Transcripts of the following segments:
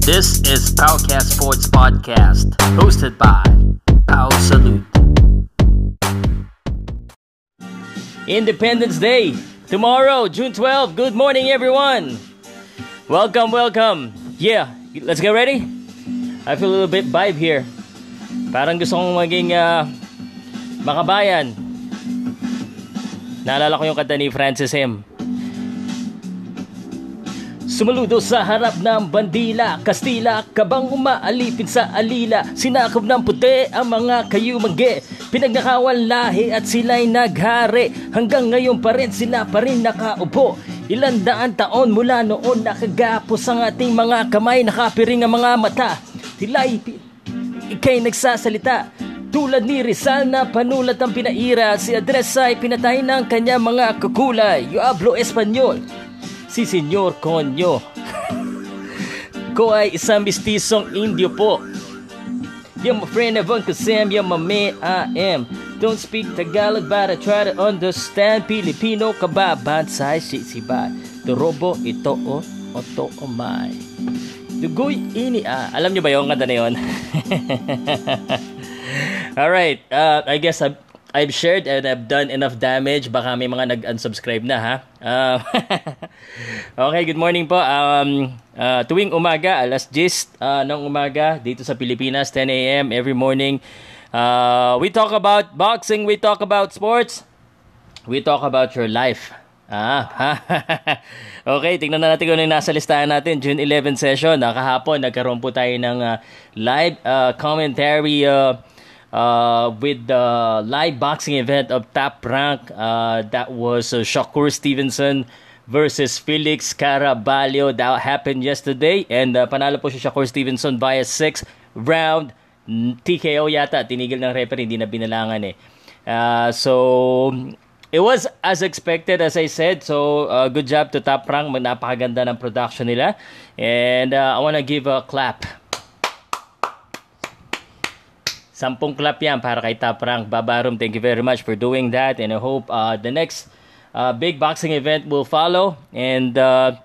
This is Powcast Sports Podcast, hosted by Pow Salute. Independence Day, tomorrow, June 12. Good morning, everyone. Welcome, welcome. Yeah, let's get ready. I feel a little bit vibe here. Parang gusto kong maging uh, makabayan. Naalala ko yung kanta ni Francis M. Sumuludo sa harap ng bandila. Kastila, kabang umaalipin sa alila. Sinakop ng puti ang mga kayumangge. Pinagnakawan lahi at sila'y naghari. Hanggang ngayon pa rin sila pa rin nakaupo. Ilan daan taon mula noon nakagapos ang ating mga kamay. Nakapiring ang mga mata. Tila'y ikay nagsasalita. Tulad ni Rizal na panulat ang pinaira Si Andres ay pinatay ng kanya mga kukulay Yo hablo Espanyol si Senyor Conyo. Ko ay isang mistisong Indio po. You're my friend of Uncle Sam, you're my man, I am. Don't speak Tagalog but I try to understand Pilipino ka ba? Bansay, sisibay. Turobo, ito o, oto o may. Dugoy ini ah. Alam niyo ba yung kanta na yun? Alright, uh, I guess I've, I've shared and I've done enough damage. Baka may mga nag-unsubscribe na ha. Uh, okay, good morning po. Um, uh, tuwing umaga, alas 10 uh, ng umaga dito sa Pilipinas, 10 a.m. every morning. Uh, we talk about boxing, we talk about sports, we talk about your life. Ah, okay, tingnan na natin kung ano yung nasa listahan natin. June 11 session, uh, kahapon nagkaroon po tayo ng uh, live uh, commentary uh, uh, with the live boxing event of Top Rank. Uh, that was uh, Shakur Stevenson versus Felix Caraballo. That happened yesterday. And uh, panalo po si Shakur Stevenson via 6 round TKO yata. Tinigil ng referee, hindi na binalangan eh. Uh, so, it was as expected as I said. So, uh, good job to Top Rank. Napakaganda ng production nila. And uh, I wanna give a clap Sampung clap yan para kay Top Rank. Babarum, thank you very much for doing that. And I hope uh, the next uh, big boxing event will follow. And uh,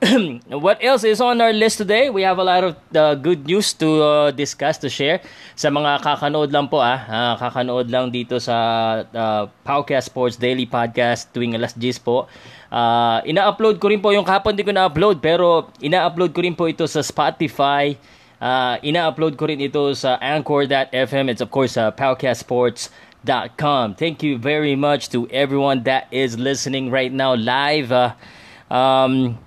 what else is on our list today? We have a lot of uh, good news to uh, discuss, to share. Sa mga kakanood lang po, ah, uh, kakanood lang dito sa uh, Powcast Sports Daily Podcast tuwing alas 10 po. Uh, ina-upload ko rin po yung kapon di ko na-upload pero ina-upload ko rin po ito sa Spotify, Uh, ina-upload ko rin ito sa Anchor.fm. It's of course uh, PowcastSports.com. Thank you very much to everyone that is listening right now live. Uh, um,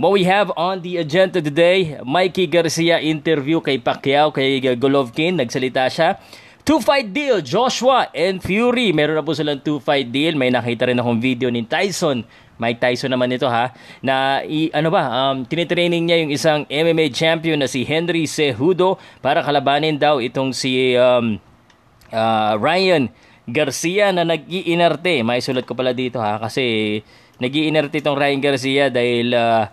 what we have on the agenda today, Mikey Garcia interview kay Pacquiao, kay Golovkin. Nagsalita siya. Two-fight deal, Joshua and Fury. Meron na po silang two-fight deal. May nakita rin akong video ni Tyson Mike Tyson naman ito ha, na i, ano ba, um, tinitraining niya yung isang MMA champion na si Henry Cejudo para kalabanin daw itong si um, uh, Ryan Garcia na nag-iinerte. May sulat ko pala dito ha kasi nag-iinerte itong Ryan Garcia dahil uh,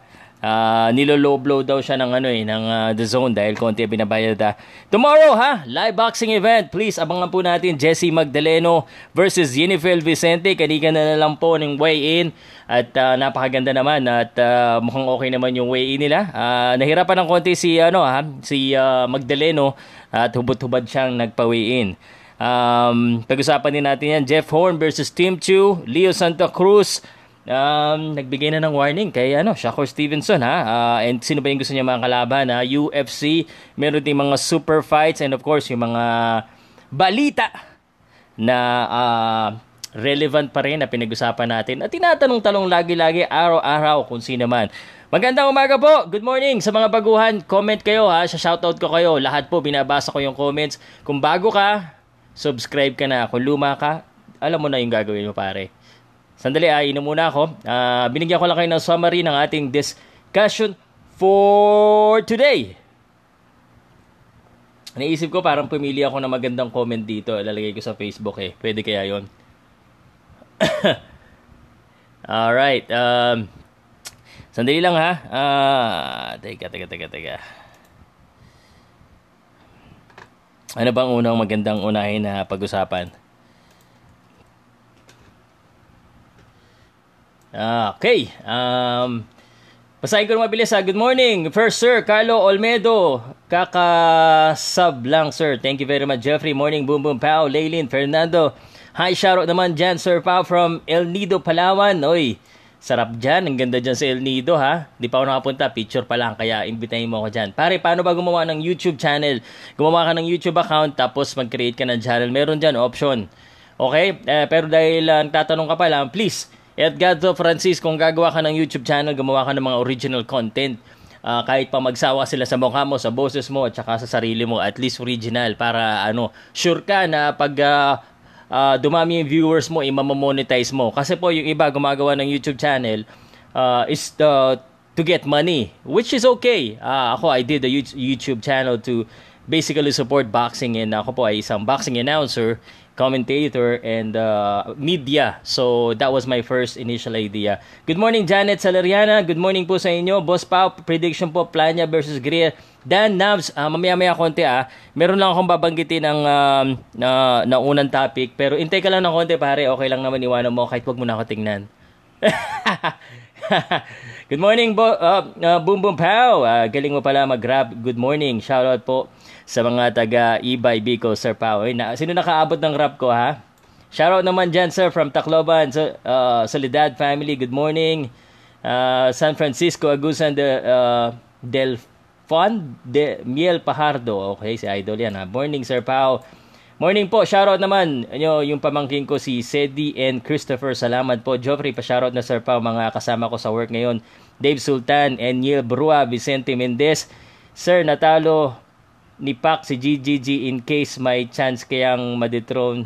uh, nilolow blow daw siya ng ano eh ng uh, the zone dahil konti ang binabayad uh. tomorrow ha? Live boxing event. Please abangan po natin Jesse Magdaleno versus Yenifel Vicente. Kanina na lang po ng weigh in at uh, napakaganda naman at uh, mukhang okay naman yung weigh in nila. Uh, nahirapan ng konti si ano ha si uh, Magdaleno at hubot-hubad siyang nagpa-weigh in um, pag-usapan din natin yan. Jeff Horn versus Tim Chu Leo Santa Cruz um, nagbigay na ng warning kay ano, Shakur Stevenson ha. Uh, and sino ba yung gusto niya mga kalaban ha? UFC, meron din mga super fights and of course yung mga balita na uh, relevant pa rin na pinag-usapan natin at tinatanong-talong lagi-lagi araw-araw kung sino man. Magandang umaga po. Good morning sa mga baguhan. Comment kayo ha. Sa shoutout ko kayo. Lahat po binabasa ko yung comments. Kung bago ka, subscribe ka na. Kung luma ka, alam mo na yung gagawin mo pare. Sandali, ah, inom muna ako. Uh, binigyan ko lang kayo ng summary ng ating discussion for today. Naisip ko parang pumili ako ng magandang comment dito. Lalagay ko sa Facebook eh. Pwede kaya yon. Alright. Um, sandali lang ha. Uh, teka, teka, teka, teka. Ano bang unang magandang unahin na pag-usapan? Okay. Um, Basahin ko na mabilis ha. Good morning. First, Sir Carlo Olmedo. Kakasub lang, sir. Thank you very much, Jeffrey. Morning, Boom Boom Pao. Laylin, Fernando. Hi, shoutout naman dyan, Sir Pao from El Nido, Palawan. Oy, sarap dyan. Ang ganda dyan sa El Nido, ha? Di pa ako nakapunta. Picture pa lang. Kaya imbitahin mo ako dyan. Pare, paano ba gumawa ng YouTube channel? Gumawa ka ng YouTube account, tapos mag-create ka ng channel. Meron dyan, option. Okay? Eh, pero dahil uh, tatanong ka pa lang, please, Edgardo Francis, kung gagawa ka ng YouTube channel, gumawa ka ng mga original content. Uh, kahit pa magsawa sila sa mukha mo, sa boses mo, at saka sa sarili mo, at least original para ano, sure ka na pag uh, uh, dumami yung viewers mo, imamamonetize mo. Kasi po yung iba gumagawa ng YouTube channel uh, is the, to get money, which is okay. Uh, ako, I did a YouTube channel to basically support boxing and ako po ay isang boxing announcer commentator and uh, media. So that was my first initial idea. Good morning Janet Salariana. Good morning po sa inyo. Boss Pao, prediction po Plania versus Greer. Dan Nabs, uh, mamaya-maya konti ah. Meron lang akong babanggitin ng uh, na, na unang topic. Pero intay ka lang ng konti pare. Okay lang naman iwanan mo kahit wag mo na ako tingnan. Good morning, bo- uh, uh, Boom Boom Pow. Uh, galing mo pala mag-grab. Good morning. Shoutout po sa mga taga Ibay, Bicol, Sir Pao. Na, sino nakaabot ng rap ko, ha? Shoutout naman dyan, sir, from Tacloban, so, uh, Solidad family, good morning. Uh, San Francisco, Agusan de, uh, del Fon de Miel Pajardo. Okay, si Idol yan, ha? Morning, Sir Pao. Morning po, shoutout naman nyo, yung pamangkin ko si Sedi and Christopher. Salamat po. Joffrey, pa-shoutout na Sir Pao, mga kasama ko sa work ngayon. Dave Sultan and Neil Brua, Vicente Mendez. Sir, natalo ni Pac si GGG in case may chance kayang madethrone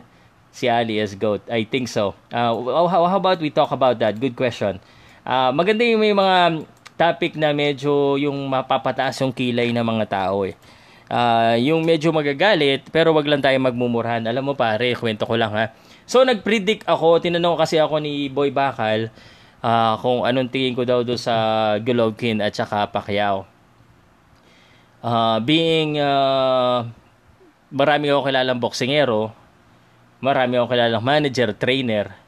si Ali as GOAT? I think so. Uh, how, how about we talk about that? Good question. Uh, maganda yung may mga topic na medyo yung mapapataas yung kilay ng mga tao eh. Uh, yung medyo magagalit pero wag lang tayo magmumurahan. Alam mo pare, kwento ko lang ha. So nagpredict ako, tinanong kasi ako ni Boy Bakal uh, kung anong tingin ko daw do sa Golovkin at saka Pacquiao uh, being uh, marami akong kilalang boksingero, marami akong kilalang manager, trainer,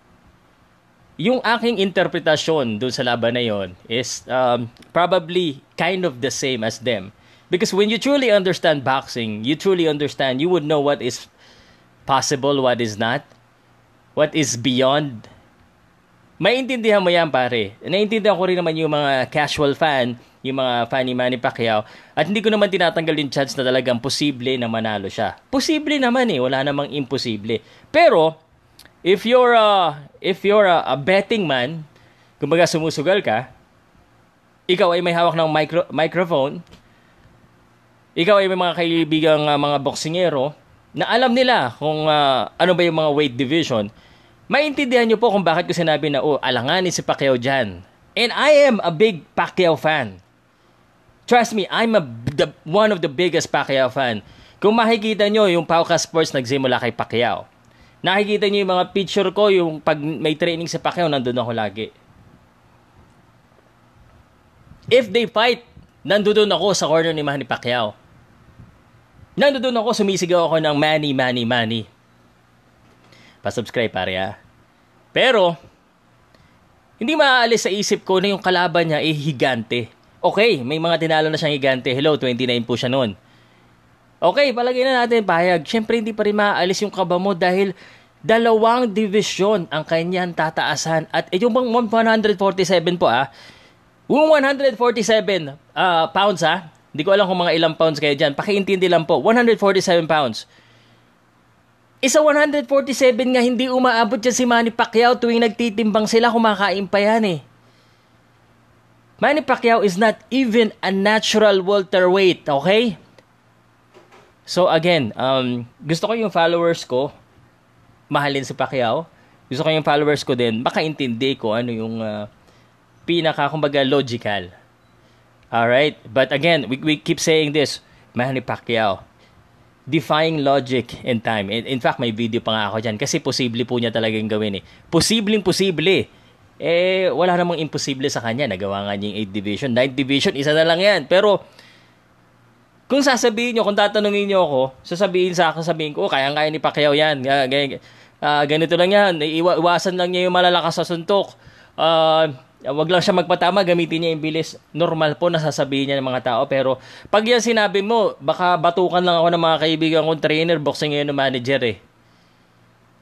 yung aking interpretasyon dun sa laban na yon is um, probably kind of the same as them. Because when you truly understand boxing, you truly understand, you would know what is possible, what is not, what is beyond. Maintindihan mo yan, pare. Naintindihan ko rin naman yung mga casual fan yung mga fan ni Manny Pacquiao. At hindi ko naman tinatanggal yung chance na talagang posible na manalo siya. Posible naman eh, wala namang imposible. Pero, if you're a, if you're a, a betting man, kumbaga sumusugal ka, ikaw ay may hawak ng micro, microphone, ikaw ay may mga kaibigang uh, mga boksingero na alam nila kung uh, ano ba yung mga weight division, maintindihan nyo po kung bakit ko sinabi na, oh, alanganin si Pacquiao dyan. And I am a big Pacquiao fan. Trust me, I'm a, the, one of the biggest Pacquiao fan. Kung makikita nyo, yung Pauka Sports nagsimula kay Pacquiao. Nakikita nyo yung mga picture ko, yung pag may training sa Pacquiao, nandun ako lagi. If they fight, nandun ako sa corner ni Manny Pacquiao. Nandun ako, sumisigaw ako ng Manny, Manny, Manny. Pa-subscribe pare ha. Pero, hindi maaalis sa isip ko na yung kalaban niya ay higante. Okay, may mga tinalo na siyang higante. Hello, 29 po siya noon. Okay, palagay na natin payag. Siyempre, hindi pa rin maaalis yung kaba mo dahil dalawang division ang kanyang tataasan. At eh, yung bang 147 po ah, yung 147 uh, pounds ah, hindi ko alam kung mga ilang pounds kayo dyan. Pakiintindi lang po, 147 pounds. Isa 147 nga hindi umaabot dyan si Manny Pacquiao tuwing nagtitimbang sila, kumakain pa yan eh. Manny Pacquiao is not even a natural welterweight, okay? So again, um, gusto ko yung followers ko mahalin si Pacquiao. Gusto ko yung followers ko din makaintindi ko ano yung uh, pinaka kumbaga logical. All right? But again, we, we keep saying this, Manny Pacquiao defying logic and time. In, in fact, may video pa nga ako dyan kasi posible po niya talagang gawin eh. Posibleng posible eh wala namang imposible sa kanya. Nagawa nga niya yung 8 division. 9 division, isa na lang yan. Pero kung sasabihin nyo, kung tatanungin nyo ako, sasabihin sa akin, sabihin ko, oh, kaya-kaya ni Pacquiao yan. Uh, ganito lang yan. Iwa- iwasan lang niya yung malalakas sa suntok. Uh, wag lang siya magpatama, gamitin niya yung bilis. Normal po nasasabihin niya ng mga tao. Pero pag yan sinabi mo, baka batukan lang ako ng mga kaibigan kong trainer, boxing ngayon manager eh.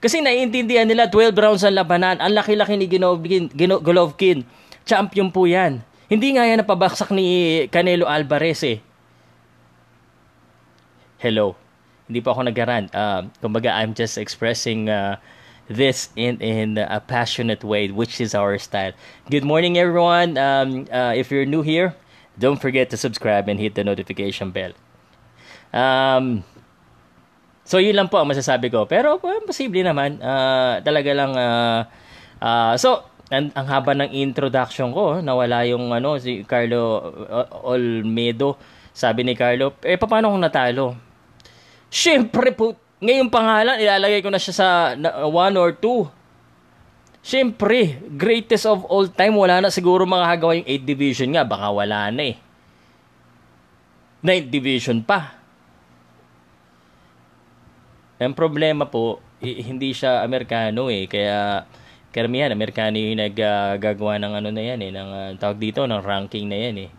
Kasi naiintindihan nila 12 rounds ang labanan. Ang laki-laki ni Golovkin. Golovkin. Champion po yan. Hindi nga yan napabaksak ni Canelo Alvarez eh. Hello. Hindi pa ako nag-rant. Uh, kumbaga, I'm just expressing uh, this in in a passionate way, which is our style. Good morning, everyone. Um, uh, if you're new here, don't forget to subscribe and hit the notification bell. Um, so yun lang po ang masasabi ko. Pero well, posible naman. Uh, talaga lang. Uh, uh, so ang, ang haba ng introduction ko, nawala yung ano si Carlo Olmedo. Sabi ni Carlo, eh paano kung natalo? Siyempre po, ngayong pangalan, ilalagay ko na siya sa 1 or 2. Siyempre, greatest of all time, wala na siguro makakagawa yung 8 division nga, baka wala na eh. 9 division pa. Ang problema po, hindi siya Amerikano eh, kaya karamihan Amerikano yung naggagawa ng ano na yan eh, ng uh, tawag dito, ng ranking na yan eh.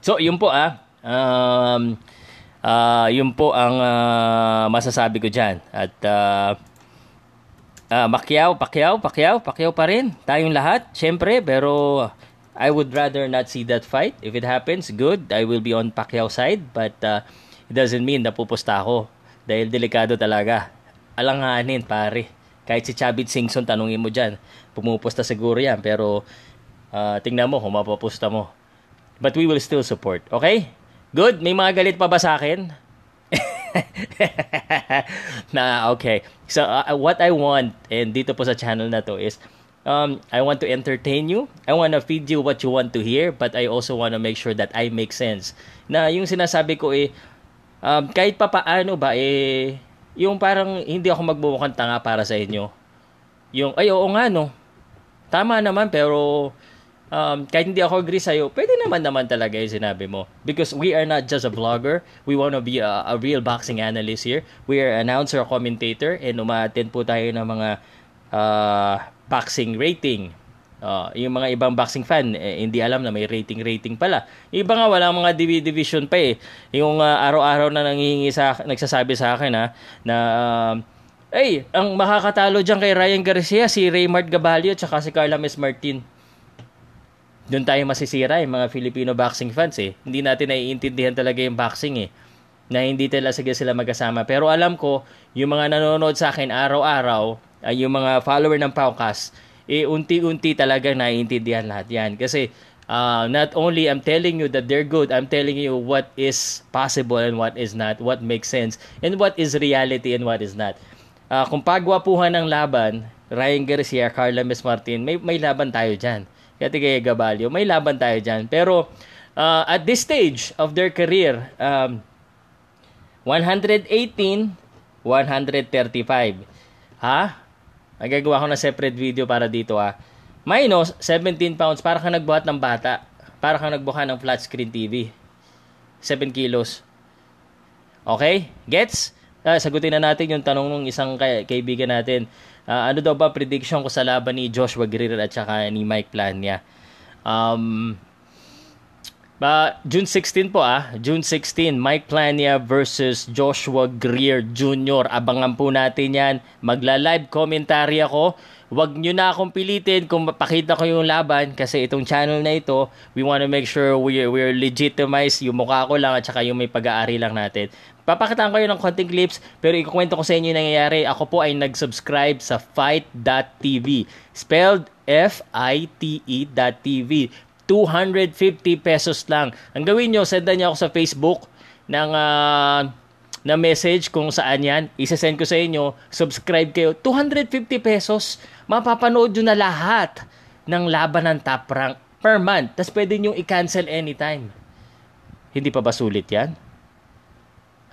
So, yun po ah. Um, Uh, yun po ang uh, masasabi ko dyan. At uh, uh, Pacquiao, Pacquiao, Pacquiao, Pacquiao pa rin. Tayong lahat, syempre. Pero I would rather not see that fight. If it happens, good. I will be on Pacquiao side. But uh, it doesn't mean na pupusta ako. Dahil delikado talaga. Alanganin, pare. Kahit si Chavit Singson, tanungin mo dyan. Pumupusta siguro yan. Pero uh, tingnan mo kung mapapusta mo. But we will still support. Okay? Good? May mga galit pa ba sa akin? na okay. So uh, what I want and dito po sa channel na to is um I want to entertain you. I want to feed you what you want to hear, but I also want to make sure that I make sense. Na yung sinasabi ko eh um, kahit pa paano ba eh yung parang hindi ako magbubukan tanga para sa inyo. Yung ay oo nga no. Tama naman pero um, kahit hindi ako agree sa'yo, pwede naman naman talaga yung sinabi mo. Because we are not just a vlogger. We want to be a, a real boxing analyst here. We are announcer, commentator, and umaattend po tayo ng mga uh, boxing rating. Uh, yung mga ibang boxing fan, eh, hindi alam na may rating-rating pala. Yung iba nga, walang mga division pa eh. Yung uh, araw-araw na nangihingi sa, nagsasabi sa akin ha, na uh, ay, ang makakatalo dyan kay Ryan Garcia, si Raymart Gabalio, at si Carla Mes Martin doon tayo masisira yung mga Filipino boxing fans eh. Hindi natin naiintindihan talaga yung boxing eh. Na hindi talaga sila magkasama. Pero alam ko, yung mga nanonood sa akin araw-araw, uh, yung mga follower ng Paukas, eh unti-unti talaga naiintindihan lahat yan. Kasi uh, not only I'm telling you that they're good, I'm telling you what is possible and what is not, what makes sense, and what is reality and what is not. Uh, kung pagwapuhan ng laban, Ryan Garcia, Carla Mes Martin, may, may laban tayo dyan Kati kay Gabalio. May laban tayo dyan. Pero uh, at this stage of their career, um, 118, 135. Ha? Nagagawa ko na separate video para dito ha. Minus 17 pounds para kang nagbuhat ng bata. Para kang nagbuhat ng flat screen TV. 7 kilos. Okay? Gets? Uh, sagutin na natin yung tanong ng isang kay- kaibigan natin. Uh, ano daw ba prediction ko sa laban ni Joshua Greer at saka ni Mike Plania? Um, ba, June 16 po ah, June 16, Mike Plania versus Joshua Greer Jr. Abangan po natin yan. Magla-live commentary ako. Huwag nyo na akong pilitin kung mapakita ko yung laban kasi itong channel na ito, we want to make sure we, we're legitimize yung mukha ko lang at saka yung may pag-aari lang natin. Papakitaan ko yun ng konting clips pero ikukwento ko sa inyo yung nangyayari. Ako po ay nag-subscribe sa fight.tv. Spelled F-I-T-E.tv. 250 pesos lang. Ang gawin nyo, sendan nyo ako sa Facebook ng uh, na message kung saan yan. Isasend ko sa inyo. Subscribe kayo. 250 pesos. Mapapanood nyo na lahat ng laban ng top rank per month. Tapos pwede nyo i-cancel anytime. Hindi pa ba sulit yan?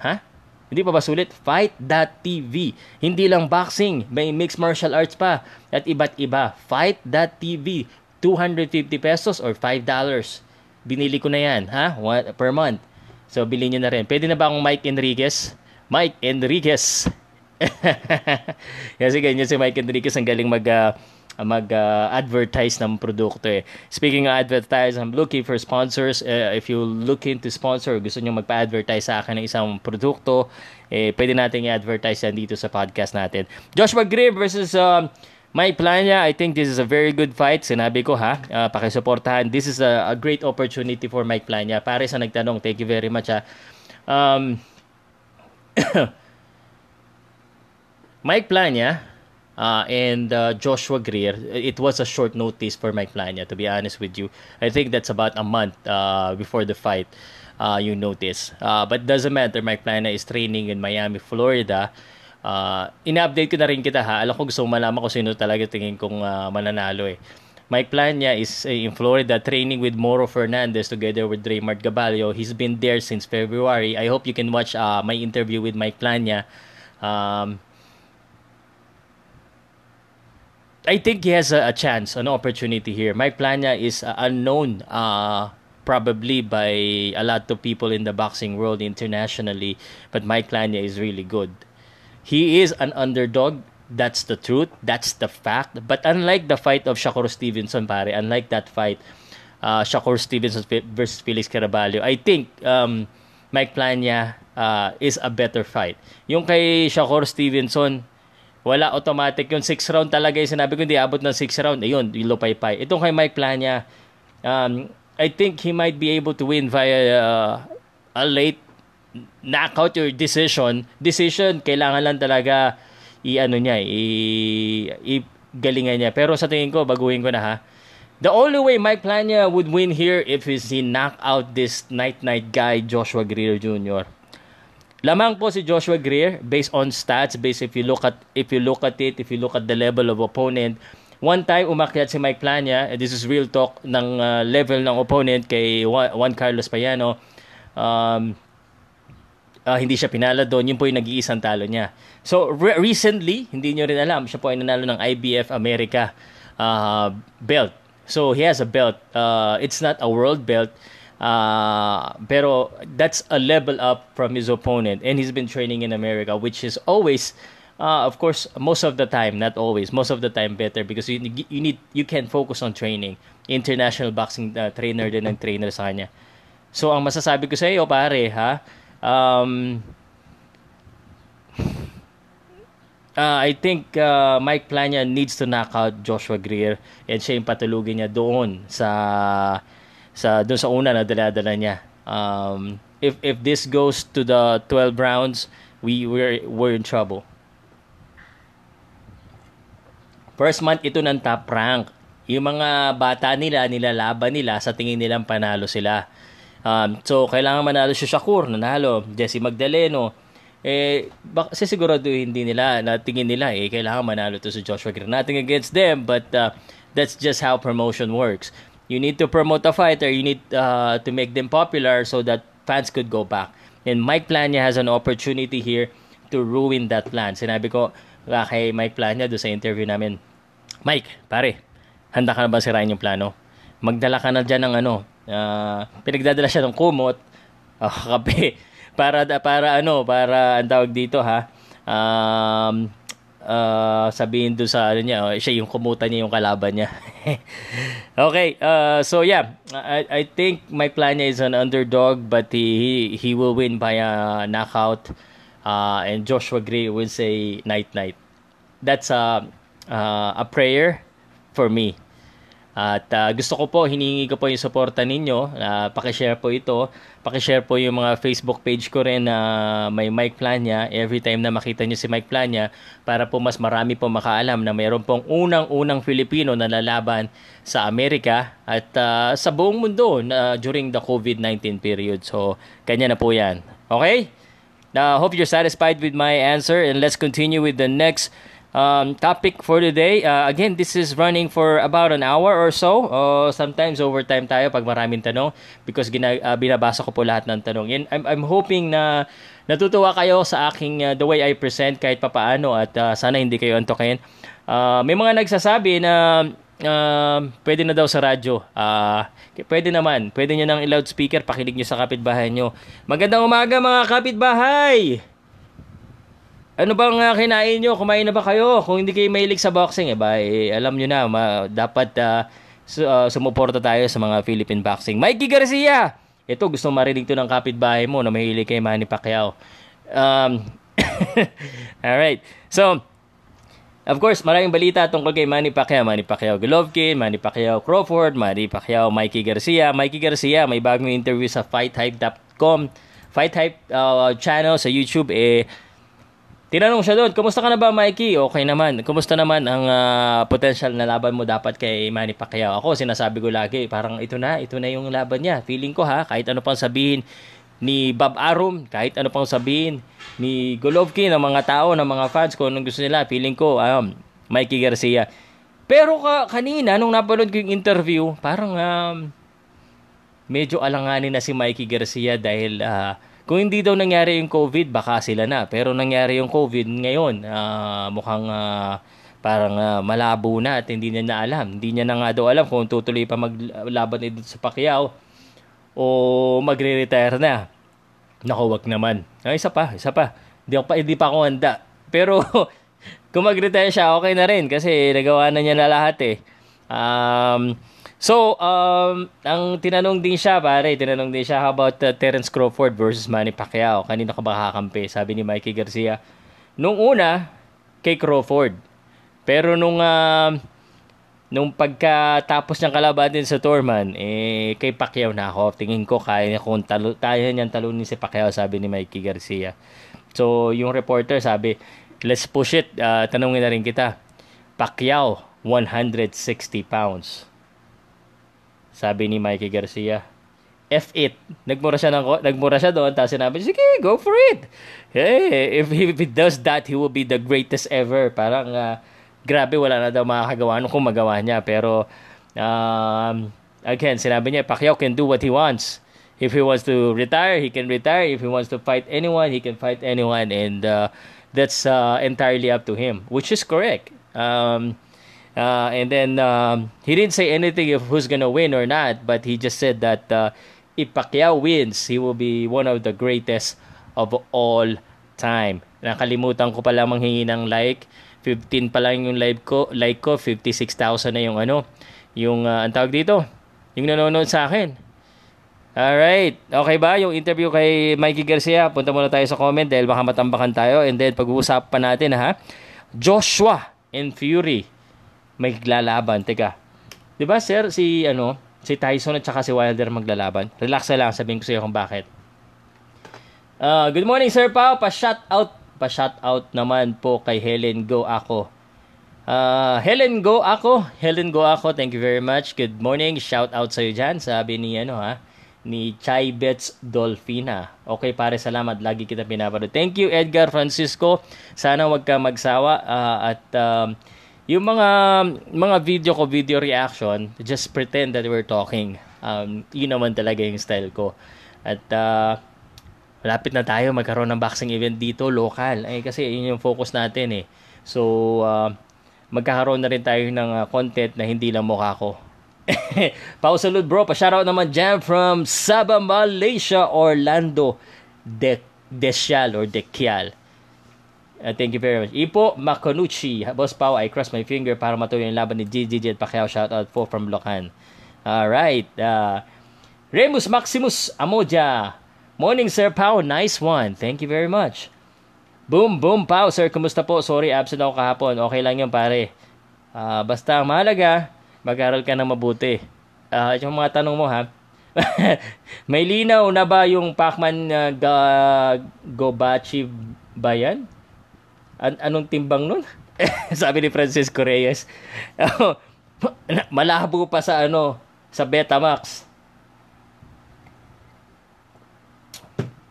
Ha? Hindi pa ba sulit? Fight.tv. Hindi lang boxing, may mixed martial arts pa at iba't iba. Fight.tv. 250 pesos or $5. Binili ko na yan, ha? One, per month. So, bilhin nyo na rin. Pwede na ba akong Mike Enriquez? Mike Enriquez. Kasi ganyan si Mike Enriquez ang galing mag uh, mag-advertise uh, ng produkto eh. Speaking of advertise, I'm looking for sponsors. Uh, if you looking to sponsor, gusto nyo magpa-advertise sa akin ng isang produkto, eh, pwede natin i-advertise yan dito sa podcast natin. Joshua Greer versus uh, Mike Plania, I think this is a very good fight. Sinabi ko ha, uh, pakisuportahan. This is a, a great opportunity for Mike Plania. Pare sa nagtanong, thank you very much ha. Um, Mike Plania, uh, and uh, Joshua Greer, it was a short notice for Mike Plania, to be honest with you. I think that's about a month uh, before the fight, uh, you notice. Uh, but doesn't matter, Mike Plania is training in Miami, Florida. Uh, ina-update ko na rin kita ha. Alam ko gusto mo malaman kung sino talaga tingin kong uh, mananalo eh. Mike Plania is uh, in Florida training with Moro Fernandez together with Raymart Gabalio. He's been there since February. I hope you can watch uh, my interview with Mike Plania. Um, I think he has a, a chance, an opportunity here. Mike Plania is uh, unknown uh, probably by a lot of people in the boxing world internationally, but Mike Plania is really good. He is an underdog. That's the truth. That's the fact. But unlike the fight of Shakur Stevenson, pare, unlike that fight, uh, Shakur Stevenson versus Felix Caraballo, I think um, Mike Plania uh, is a better fight. Yung kay Shakur Stevenson, wala automatic yung 6 round talaga yung sinabi ko hindi abot ng 6 round ayun yung lupay-pay itong kay Mike Plania um, I think he might be able to win via uh, a late knockout or decision decision kailangan lang talaga i-ano niya i, i galingan niya pero sa tingin ko baguhin ko na ha The only way Mike Plania would win here if he knock out this night night guy Joshua Greer Jr. Lamang po si Joshua Greer based on stats, based if you look at if you look at it, if you look at the level of opponent. One time umakyat si Mike Plania, and this is real talk ng uh, level ng opponent kay Juan Carlos Payano. Um, uh, hindi siya pinala doon, yun po yung nag-iisang talo niya. So re- recently, hindi niyo rin alam, siya po ay nanalo ng IBF America uh, belt. So he has a belt. Uh, it's not a world belt Uh, pero that's a level up from his opponent, and he's been training in America, which is always, uh, of course, most of the time, not always, most of the time better because you you need you can focus on training. International boxing uh, trainer din ang trainer sa kanya. So ang masasabi ko sa iyo pare ha, um, uh, I think uh, Mike Plania needs to knock out Joshua Greer and siya yung patulugin niya doon sa sa doon sa una na dala-dala niya. Um, if if this goes to the 12 rounds, we we're we're in trouble. First month ito ng top rank. Yung mga bata nila, nilalaban nila, sa tingin nilang panalo sila. Um, so, kailangan manalo si Shakur, nanalo. Jesse Magdaleno. Eh, bak- sigurado hindi nila, na tingin nila, eh, kailangan manalo to si Joshua Green. Nothing against them, but uh, that's just how promotion works you need to promote a fighter, you need uh, to make them popular so that fans could go back. And Mike Plania has an opportunity here to ruin that plan. Sinabi ko uh, kay Mike Plania do sa interview namin, Mike, pare, handa ka na ba sirain yung plano? Magdala ka na dyan ng ano, uh, pinagdadala siya ng kumot, uh, kape, para, para ano, para ang tawag dito ha, um, uh, sabihin doon sa ano niya, oh, siya yung kumuta niya yung kalaban niya. okay, uh, so yeah, I, I think Mike Plania is an underdog but he, he, he will win by a knockout uh, and Joshua Gray will say night night. That's a, uh, a prayer for me. At uh, gusto ko po, hinihingi ko po yung suporta ninyo. Uh, pakishare po ito. Pakishare po yung mga Facebook page ko rin na uh, may Mike Plania. Every time na makita nyo si Mike Plania, para po mas marami po makaalam na mayroon pong unang-unang Filipino na lalaban sa Amerika at uh, sa buong mundo na uh, during the COVID-19 period. So, kanya na po yan. Okay? Now, hope you're satisfied with my answer and let's continue with the next um, topic for today. Uh, again, this is running for about an hour or so. Uh, sometimes overtime tayo pag maraming tanong because gina, uh, binabasa ko po lahat ng tanong. And I'm, I'm hoping na natutuwa kayo sa aking uh, the way I present kahit papaano at uh, sana hindi kayo antokin. Uh, may mga nagsasabi na uh, pwede na daw sa radyo. Uh, pwede naman. Pwede nyo nang i-loudspeaker. Pakinig nyo sa kapitbahay nyo. Magandang umaga mga kapitbahay! Ano bang uh, kinain nyo? Kumain na ba kayo? Kung hindi kayo mahilig sa boxing, eh, ba, eh, alam nyo na, ma, dapat uh, su- uh, sumuporta tayo sa mga Philippine boxing. Mikey Garcia! Ito, gusto marinig to ng kapitbahay mo na mahilig kay Manny Pacquiao. Um, Alright. So, of course, maraming balita tungkol kay Manny Pacquiao. Manny Pacquiao Golovkin, Manny Pacquiao Crawford, Manny Pacquiao Mikey Garcia. Mikey Garcia, may bagong interview sa FightHype.com. Fight Hype uh, channel sa YouTube. Eh, Tinanong siya doon, kumusta ka na ba Mikey? Okay naman. Kumusta naman ang uh, potential na laban mo dapat kay Manny Pacquiao? Ako, sinasabi ko lagi, parang ito na, ito na yung laban niya. Feeling ko ha, kahit ano pang sabihin ni Bob Arum, kahit ano pang sabihin ni Golovkin, ng mga tao, ng mga fans, kung anong gusto nila, feeling ko, um, Mikey Garcia. Pero ka, kanina, nung napanood ko yung interview, parang um, medyo alanganin na si Mikey Garcia dahil uh, kung hindi daw nangyari yung COVID, baka sila na. Pero nangyari yung COVID ngayon, uh, mukhang uh, parang uh, malabo na at hindi niya na alam. Hindi niya na nga daw alam kung tutuloy pa maglaban dito sa Pacquiao o magre-retire na. Naku, wag naman. Ay, isa pa, isa pa. Hindi, pa, hindi pa ako handa. Pero kung mag-retire siya, okay na rin kasi nagawa na niya na lahat eh. Um, So, um, ang tinanong din siya, pare, tinanong din siya, how about uh, Terence Crawford versus Manny Pacquiao? Kanino ka ba? Sabi ni Mikey Garcia. Nung una, kay Crawford. Pero nung uh, nung pagkatapos ng kalaban din sa Torman, eh, kay Pacquiao na ako. Tingin ko kaya niya kung talo, kaya niyang talunin si Pacquiao, sabi ni Mikey Garcia. So, yung reporter sabi, let's push it. Uh, tanungin na rin kita. Pacquiao, 160 pounds. Sabi ni Mikey Garcia. F it. Nagmura siya ng nagmura siya doon tapos sinabi, sige, go for it. Hey, if he, if he does that, he will be the greatest ever. Parang uh, grabe wala na daw makakagawa nung kung magawa niya pero um, again, sinabi niya Pacquiao can do what he wants. If he wants to retire, he can retire. If he wants to fight anyone, he can fight anyone and uh, that's uh, entirely up to him, which is correct. Um, Uh, and then um, he didn't say anything of who's gonna win or not, but he just said that uh, if Pacquiao wins, he will be one of the greatest of all time. Nakalimutan ko pala manghingi ng like. 15 pa lang yung live ko, like ko, 56,000 na yung ano, yung uh, ang tawag dito, yung nanonood sa akin. Alright, okay ba yung interview kay Mikey Garcia? Punta muna tayo sa comment dahil baka matambakan tayo and then pag-uusapan natin ha. Joshua and Fury maglalaban. Teka, di ba sir, si ano, si Tyson at saka si Wilder maglalaban? Relax na lang, sabihin ko sa iyo kung bakit. Uh, good morning Sir Pao, pa-shout out, pa-shout out naman po kay Helen Go ako. Uh, Helen Go ako, Helen Go ako, thank you very much. Good morning, shout out sa iyo diyan, sabi ni ano ha ni Chai Bets Dolfina. Okay pare, salamat. Lagi kita pinapanood. Thank you Edgar Francisco. Sana wag ka magsawa uh, at um, yung mga mga video ko, video reaction, just pretend that we're talking. Um, yun naman talaga yung style ko. At uh, malapit na tayo magkaroon ng boxing event dito, local. Eh, kasi yun yung focus natin eh. So, uh, magkakaroon na rin tayo ng uh, content na hindi lang mukha ko. Pausalud bro, pa-shoutout naman dyan from Sabah, Malaysia, Orlando, De Desyal or Dekial. Uh, thank you very much. Ipo Makonuchi. Boss Pao, I cross my finger para matuloy yung laban ni GGG at Pacquiao. Shout out po from Locan. Alright. Uh, Remus Maximus Amoja. Morning, Sir Pao. Nice one. Thank you very much. Boom, boom, Pao. Sir, kumusta po? Sorry, absent ako kahapon. Okay lang yun, pare. Uh, basta mahalaga, mag-aral ka na mabuti. Uh, yung mga tanong mo, ha? May linaw na ba yung Pacman uh, Gobachi ba yan? An- anong timbang nun? Sabi ni Francisco Reyes. Malabo pa sa ano, sa Betamax.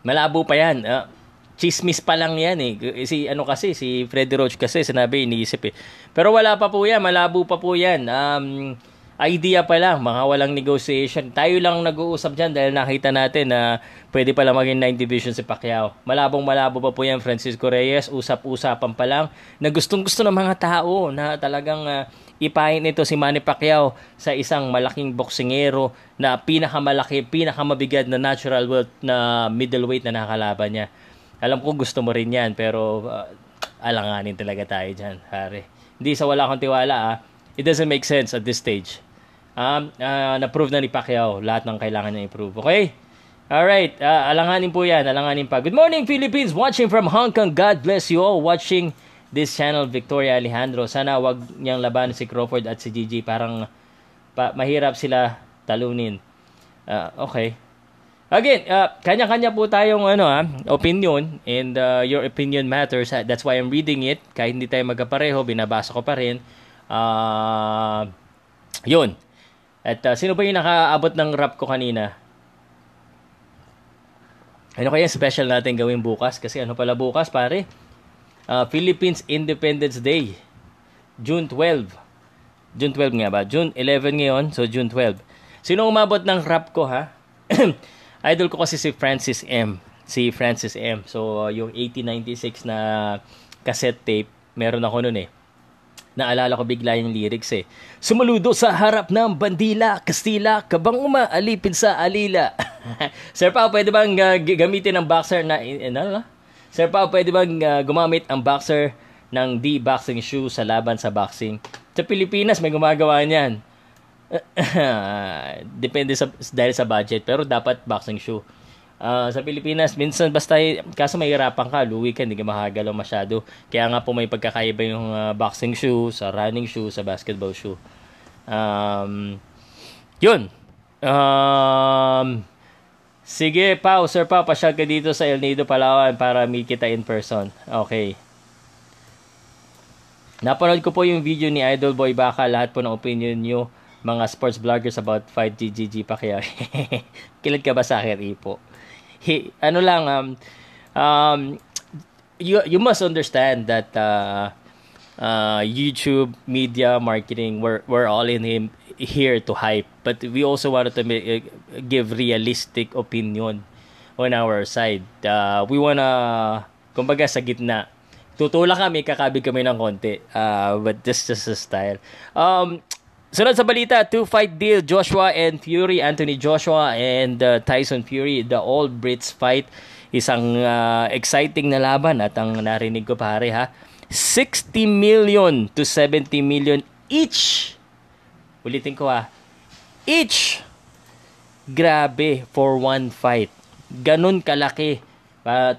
Malabo pa yan. Uh, chismis pa lang yan eh. Si ano kasi, si Freddy Roach kasi sinabi, iniisip eh. Pero wala pa po yan, malabo pa po yan. Um, idea pa lang, mga walang negotiation. Tayo lang nag-uusap dyan dahil nakita natin na pwede pala maging 9 division si Pacquiao. Malabong malabo pa po yan, Francisco Reyes. Usap-usapan pa lang na gustong-gusto ng mga tao na talagang uh, ipahin ito si Manny Pacquiao sa isang malaking boksingero na pinakamalaki, pinakamabigat na natural weight na middleweight na nakalaban niya. Alam ko gusto mo rin yan pero uh, alanganin talaga tayo dyan, pare. Hindi sa wala akong tiwala, ah. It doesn't make sense at this stage. Um, uh, na-prove na ni Pacquiao lahat ng kailangan niya i-prove. Okay? Alright, uh, alanganin po yan, alanganin pa. Good morning, Philippines! Watching from Hong Kong. God bless you all watching this channel, Victoria Alejandro. Sana wag niyang laban si Crawford at si Gigi. Parang pa, mahirap sila talunin. Uh, okay. Again, uh, kanya-kanya po tayong ano ah, opinion and uh, your opinion matters. That's why I'm reading it. Kahit hindi tayo magkapareho, binabasa ko pa rin. Uh, yun. At uh, sino ba yung nakaabot ng rap ko kanina? Ano kaya special natin gawin bukas? Kasi ano pala bukas, pare? Uh, Philippines Independence Day. June 12. June 12 nga ba? June 11 ngayon, so June 12. Sino umabot ng rap ko, ha? idol ko kasi si Francis M. Si Francis M. So, uh, yung 1896 na cassette tape, meron ako noon eh. Naalala ko bigla yung lyrics eh. Sumuludo sa harap ng bandila, Kastila, kabang umaalipin sa alila. Sir Pao, pwede bang uh, gamitin ang boxer na, eh, ano, Sir Pao, pwede bang uh, gumamit ang boxer ng D-boxing shoe sa laban sa boxing? Sa Pilipinas, may gumagawa niyan. Depende sa dahil sa budget pero dapat boxing shoe. Uh, sa Pilipinas, minsan basta kaso mahirapan ka, luwi ka, hindi ka makagalaw masyado. Kaya nga po may pagkakaiba yung uh, boxing shoe, sa running shoe, sa basketball shoe. Um, yun. Um, sige, Pau, Sir Pau, pasyal ka dito sa El Nido, Palawan para meet kita in person. Okay. Napanood ko po yung video ni Idol Boy Baka, lahat po ng opinion nyo mga sports vloggers about fight GGG pa kaya kilid ka ba sa akin Ipo He, ano lang um, um you you must understand that uh, uh, YouTube media marketing we're we're all in him here to hype but we also wanted to make, uh, give realistic opinion on our side. Uh, we wanna kumbaga sa gitna tutulak kami kakabig kami ng konti uh, but this is a style. Um Sunod sa balita, two-fight deal, Joshua and Fury, Anthony Joshua and uh, Tyson Fury, the All Brits fight. Isang uh, exciting na laban at ang narinig ko pare ha, 60 million to 70 million each. Ulitin ko ha, each. Grabe for one fight. Ganun kalaki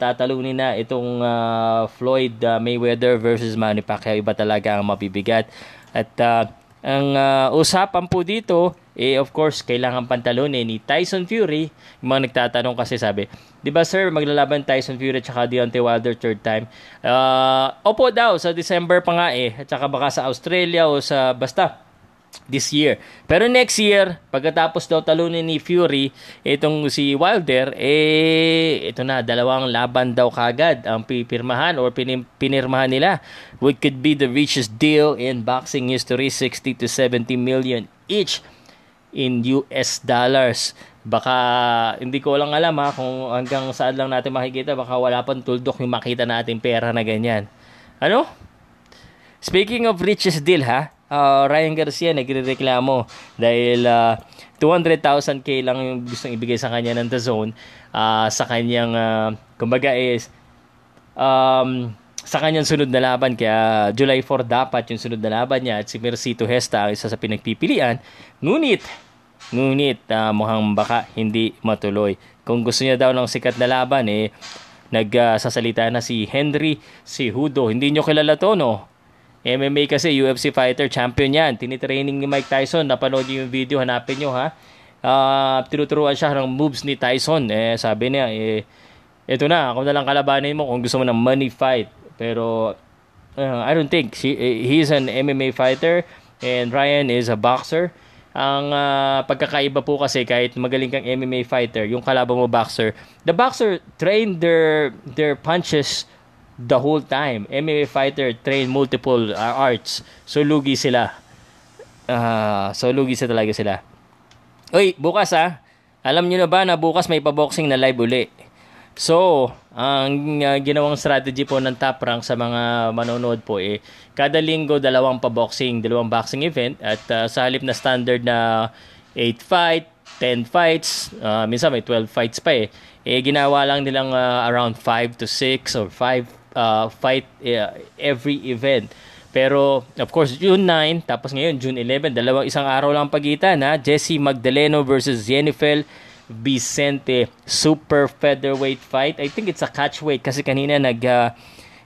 tatalunin na itong uh, Floyd uh, Mayweather versus Manny Pacquiao. Iba talaga ang mabibigat. At uh, ang uh, usapan po dito, eh of course, kailangan pantalunin ni Tyson Fury. Yung mga nagtatanong kasi sabi, di ba sir, maglalaban Tyson Fury at Deontay Wilder third time? Uh, opo daw, sa December pa nga eh. At saka baka sa Australia o sa basta this year. Pero next year, pagkatapos daw talunin ni Fury, itong si Wilder, eh, ito na, dalawang laban daw kagad ang pipirmahan or pinim, pinirmahan nila. What could be the richest deal in boxing history, 60 to 70 million each in US dollars. Baka, hindi ko lang alam ha, kung hanggang saan lang natin makikita, baka wala pang tuldok yung makita natin pera na ganyan. Ano? Speaking of richest deal ha, uh, Ryan Garcia nagrereklamo dahil uh, 200,000k lang yung gustong ibigay sa kanya ng The Zone. Uh, sa kanyang uh, kumbaga is um, sa kanyang sunod na laban. Kaya July 4 dapat yung sunod na laban niya at si Mercito Hesta ang isa sa pinagpipilian. Ngunit ngunit uh, mukhang baka hindi matuloy. Kung gusto niya daw ng sikat na laban eh nagsasalita uh, na si Henry si Hudo hindi nyo kilala to no MMA kasi UFC fighter champion yan. Tinitraining ni Mike Tyson. Napanood niyo yung video, hanapin niyo ha. Uh, tinuturuan siya ng moves ni Tyson. Eh, sabi niya, eh, ito na, ako na lang kalabanin mo kung gusto mo ng money fight. Pero, uh, I don't think. She, eh, he's an MMA fighter and Ryan is a boxer. Ang uh, pagkakaiba po kasi kahit magaling kang MMA fighter, yung kalaban mo boxer, the boxer train their their punches the whole time. MMA fighter train multiple uh, arts. So lugi sila. Uh, so lugi sila talaga sila. Uy, bukas ah. Alam niyo na ba na bukas may pa-boxing na live uli? So, ang uh, ginawang strategy po ng Top Rank sa mga manonood po eh, kada linggo dalawang pa-boxing, dalawang boxing event at uh, sa halip na standard na 8 fight, 10 fights, uh, minsan may 12 fights pa eh, eh ginawa lang nilang uh, around 5 to 6 or 5 uh, fight uh, every event. Pero, of course, June 9, tapos ngayon, June 11, dalawang isang araw lang pagitan, ha? Jesse Magdaleno versus Jennifer Vicente super featherweight fight. I think it's a catchweight kasi kanina nag uh,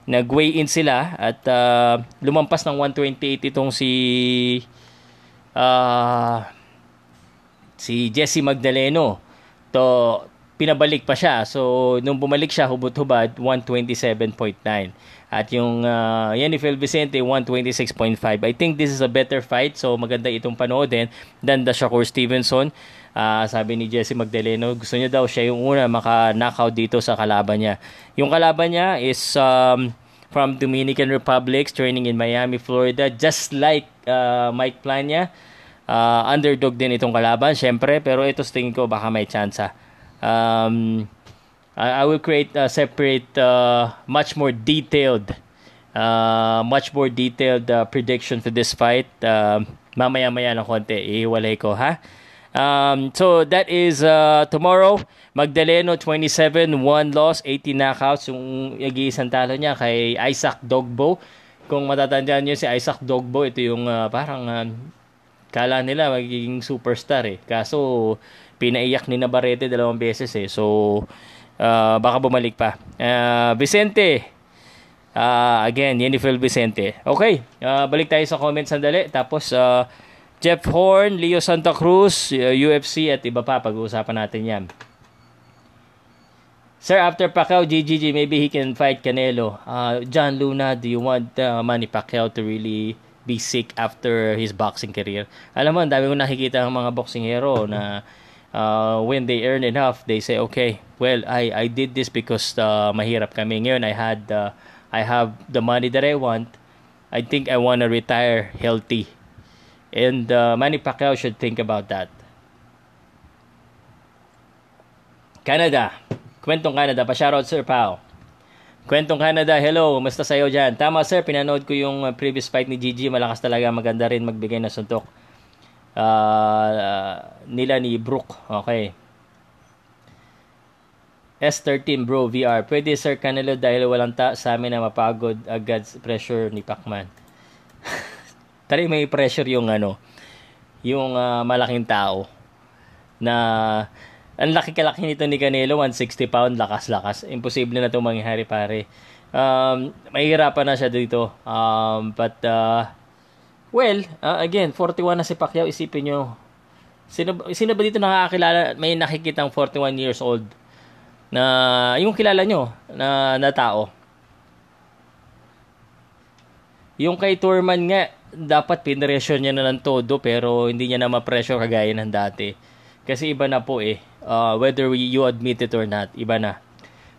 nag-weigh in sila at uh, lumampas ng 128 itong si uh, si Jesse Magdaleno. To pinabalik pa siya. So, nung bumalik siya, hubot-hubad, 127.9. At yung uh, Yenifel Vicente, 126.5. I think this is a better fight. So, maganda itong panoodin than the Shakur Stevenson. Uh, sabi ni Jesse Magdaleno, gusto niya daw siya yung una maka-knockout dito sa kalaban niya. Yung kalaban niya is um, from Dominican Republic, training in Miami, Florida. Just like uh, Mike Plania, uh, underdog din itong kalaban, syempre. Pero ito tingin ko baka may tsansa um, I, I will create a separate, uh, much more detailed, uh, much more detailed uh, prediction for this fight. Uh, mamaya-maya ng konti, ihiwalay ko, ha? Um, so that is uh, tomorrow. Magdaleno 27, 1 loss, 18 knockouts. Yung nag-iisang talo niya kay Isaac Dogbo. Kung matatandaan niyo si Isaac Dogbo, ito yung uh, parang uh, kala nila magiging superstar eh. Kaso pinaiyak ni Navarrete dalawang beses eh. So, uh, baka bumalik pa. Uh, Vicente, uh, again, Yenifel Vicente. Okay, uh, balik tayo sa comments sandali. Tapos, uh, Jeff Horn, Leo Santa Cruz, uh, UFC at iba pa. Pag-uusapan natin yan. Sir, after Pacquiao, GGG, maybe he can fight Canelo. Uh, John Luna, do you want uh, Manny Pacquiao to really be sick after his boxing career? Alam mo, ang dami ko nakikita ng mga boxing hero na uh, when they earn enough, they say, okay, well, I, I did this because uh, mahirap kami. Ngayon, I had, uh, I have the money that I want. I think I want to retire healthy. And uh, Manny Pacquiao should think about that. Canada. Kwentong Canada. Pa-shoutout, Sir Pao. Kwentong Canada, hello, musta sa'yo dyan? Tama sir, pinanood ko yung uh, previous fight ni Gigi, malakas talaga, maganda rin magbigay ng suntok uh, nila ni Brook. Okay. S13 bro VR. Pwede sir Canelo dahil walang ta sa amin na mapagod agad pressure ni Pacman. Tari may pressure yung ano, yung uh, malaking tao na ang laki-kalaki nito ni Canelo, 160 pound, lakas-lakas. Imposible na itong mangyari pare. Um, mahihirapan na siya dito. Um, but uh, Well, uh, again, 41 na si Pacquiao, isipin nyo. Sino, sino ba dito nakakilala, may nakikitang 41 years old na yung kilala nyo na, na tao? Yung kay Turman nga, dapat pinressure niya na ng todo pero hindi niya na ma-pressure kagaya ng dati. Kasi iba na po eh. Uh, whether you admit it or not, iba na.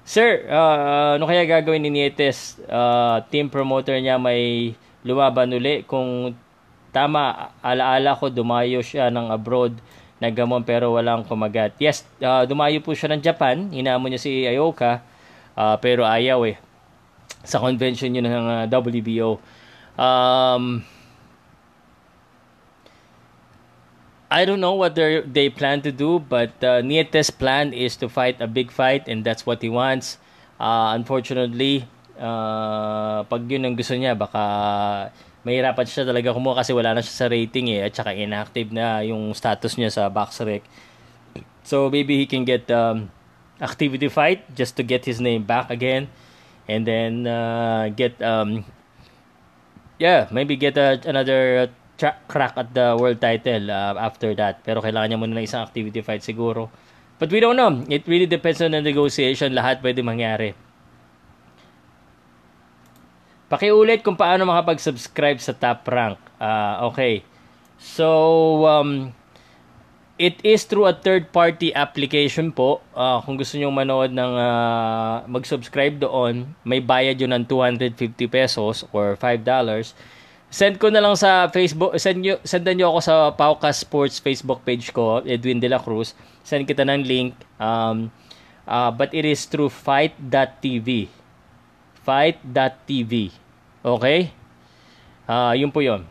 Sir, uh, ano kaya gagawin ni Nietes? Uh, team promoter niya may lumaban uli. Kung tama, alaala ko, dumayo siya ng abroad nagamon pero walang kumagat. Yes, uh, dumayo po siya ng Japan. Hinamon niya si Ayoka. Uh, pero ayaw eh. Sa convention yun ng uh, WBO. Um, I don't know what they plan to do, but uh, Nietes' plan is to fight a big fight and that's what he wants. Uh, unfortunately, uh, pag yun ang gusto niya, baka mahirapan siya talaga kumuha kasi wala na siya sa rating eh at saka inactive na yung status niya sa Boxrec. So maybe he can get um, activity fight just to get his name back again and then uh, get um, yeah, maybe get a, another tra- crack at the world title uh, after that. Pero kailangan niya muna ng isang activity fight siguro. But we don't know. It really depends on the negotiation. Lahat pwede mangyari. Pakiulit kung paano makapag-subscribe sa Top Rank. Uh, okay. So, um, it is through a third-party application po. Uh, kung gusto nyo manood ng uh, mag-subscribe doon, may bayad yun ng 250 pesos or $5. Send ko na lang sa Facebook, send nyo, sendan nyo ako sa Pauka Sports Facebook page ko, Edwin De La Cruz. Send kita ng link. Um, uh, but it is through fight.tv fight.tv. Okay? Uh, yun po yun.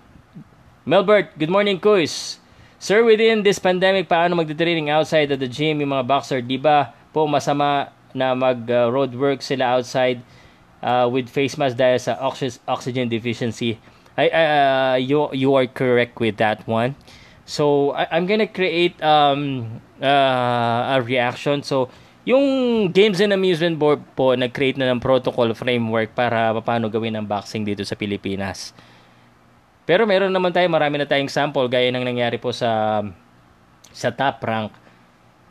Melbert, good morning, Kuis. Sir, within this pandemic, paano magte-training outside of the gym yung mga boxer? Di ba po masama na mag-road work sila outside uh, with face mask dahil sa oxygen deficiency. I, uh, you, you are correct with that one. So, I, I'm gonna create um, uh, a reaction. So, yung Games and Amusement Board po, nag-create na ng protocol framework para paano gawin ang boxing dito sa Pilipinas. Pero meron naman tayo, marami na tayong sample gaya ng nangyari po sa sa top rank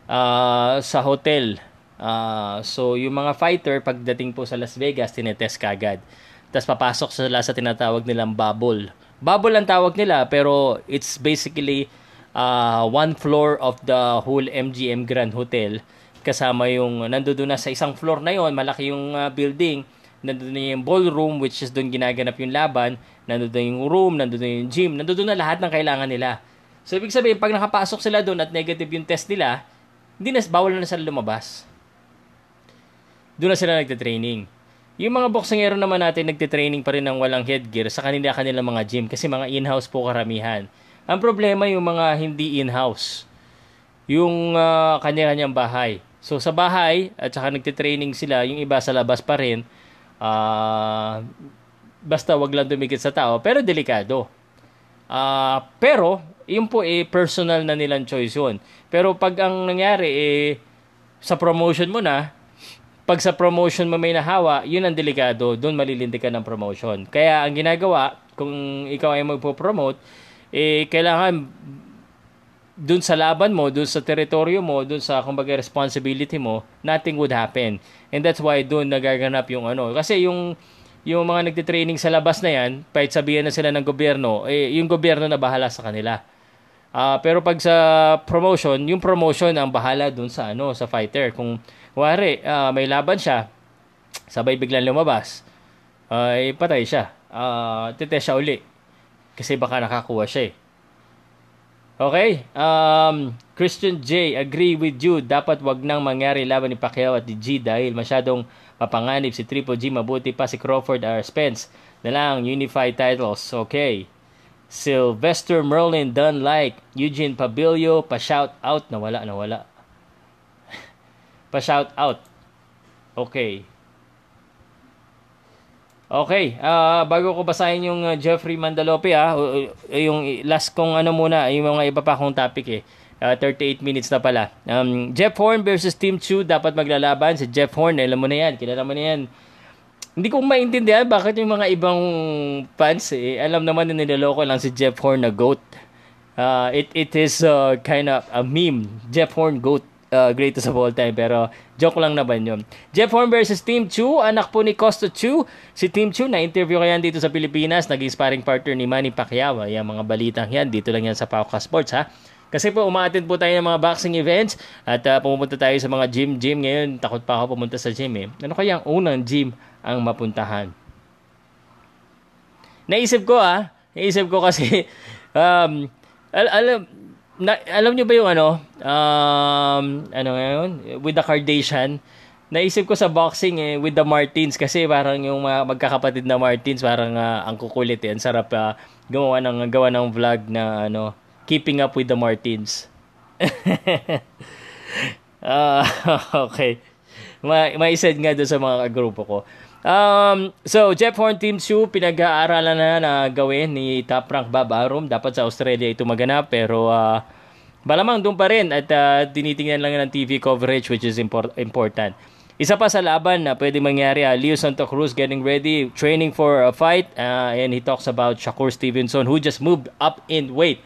uh, sa hotel. Uh, so yung mga fighter pagdating po sa Las Vegas, tinetest kagad. Tapos papasok sila sa tinatawag nilang bubble. Bubble ang tawag nila pero it's basically uh, one floor of the whole MGM Grand Hotel kasama yung nandoon na sa isang floor na yon malaki yung uh, building nandun na yung ballroom which is doon ginaganap yung laban, nandun na yung room, nandun na yung gym, nandun na lahat ng kailangan nila. So ibig sabihin, pag nakapasok sila doon at negative yung test nila, hindi na, bawal na sila lumabas. Doon na sila nagte-training. Yung mga boksingero naman natin nagte-training pa rin ng walang headgear sa kanila kanila mga gym kasi mga in-house po karamihan. Ang problema yung mga hindi in-house. Yung uh, kanya-kanyang bahay. So sa bahay at saka nagte-training sila, yung iba sa labas pa rin, Uh, basta wag lang dumikit sa tao, pero delikado. Uh, pero, yun po eh, personal na nilang choice yun. Pero pag ang nangyari eh, sa promotion mo na, pag sa promotion mo may nahawa, yun ang delikado, doon malilindi ka ng promotion. Kaya ang ginagawa, kung ikaw ay magpo-promote, eh, kailangan dun sa laban mo, dun sa teritoryo mo, dun sa kumbaga responsibility mo, nothing would happen. And that's why dun nagaganap yung ano. Kasi yung yung mga nagte-training sa labas na yan, kahit sabihan na sila ng gobyerno, eh, yung gobyerno na bahala sa kanila. Uh, pero pag sa promotion, yung promotion ang bahala dun sa ano sa fighter. Kung wari, uh, may laban siya, sabay biglang lumabas, uh, patay siya. Uh, titest siya uli. Kasi baka nakakuha siya eh. Okay, um, Christian J, agree with you. Dapat wag nang mangyari laban ni Pacquiao at ni G dahil masyadong mapanganib si Triple G. Mabuti pa si Crawford or Spence na lang unified titles. Okay. Sylvester Merlin done like Eugene Pabilio pa-shout out na wala na wala. pa-shout out. Okay. Okay, uh, bago ko basahin yung uh, Jeffrey Mandalope ah, uh, yung last kong ano muna, yung mga iba pa kong topic eh. Uh, 38 minutes na pala. Um, Jeff Horn versus Team Chu dapat maglalaban si Jeff Horn, alam mo na yan, kilala mo na yan. Hindi ko maintindihan bakit yung mga ibang fans eh, alam naman na niloloko lang si Jeff Horn na GOAT. Uh, it, it is uh, kind of a meme, Jeff Horn GOAT uh, greatest of all time. Pero joke lang naman yun. Jeff Horn versus Team Chu, anak po ni Costa Chu. Si Team Chu, na-interview kaya dito sa Pilipinas, naging sparring partner ni Manny Pacquiao. Yung mga balitang yan, dito lang yan sa Pauka Sports ha. Kasi po umaattend po tayo ng mga boxing events at uh, pumupunta tayo sa mga gym-gym ngayon. Takot pa ako pumunta sa gym eh. Ano kaya ang unang gym ang mapuntahan? Naisip ko ah, naisip ko kasi um, al- alam na, alam niyo ba yung ano, um, ano ngayon, with the Kardashian, naisip ko sa boxing eh, with the Martins, kasi parang yung mga magkakapatid na Martins, parang uh, ang kukulit eh, ang sarap uh, gumawa ng, gawa ng vlog na ano, keeping up with the Martins. uh, okay. Ma maisad nga doon sa mga grupo ko. Um, so, Jeff Horn Team 2, pinag-aaralan na na gawin ni Top Rank Bob Arum. Dapat sa Australia ito maganap, pero uh, malamang doon pa rin at uh, tinitingnan lang ng TV coverage which is import- important. Isa pa sa laban na pwede mangyari, uh, Leo Santa Cruz getting ready, training for a fight, uh, and he talks about Shakur Stevenson who just moved up in weight.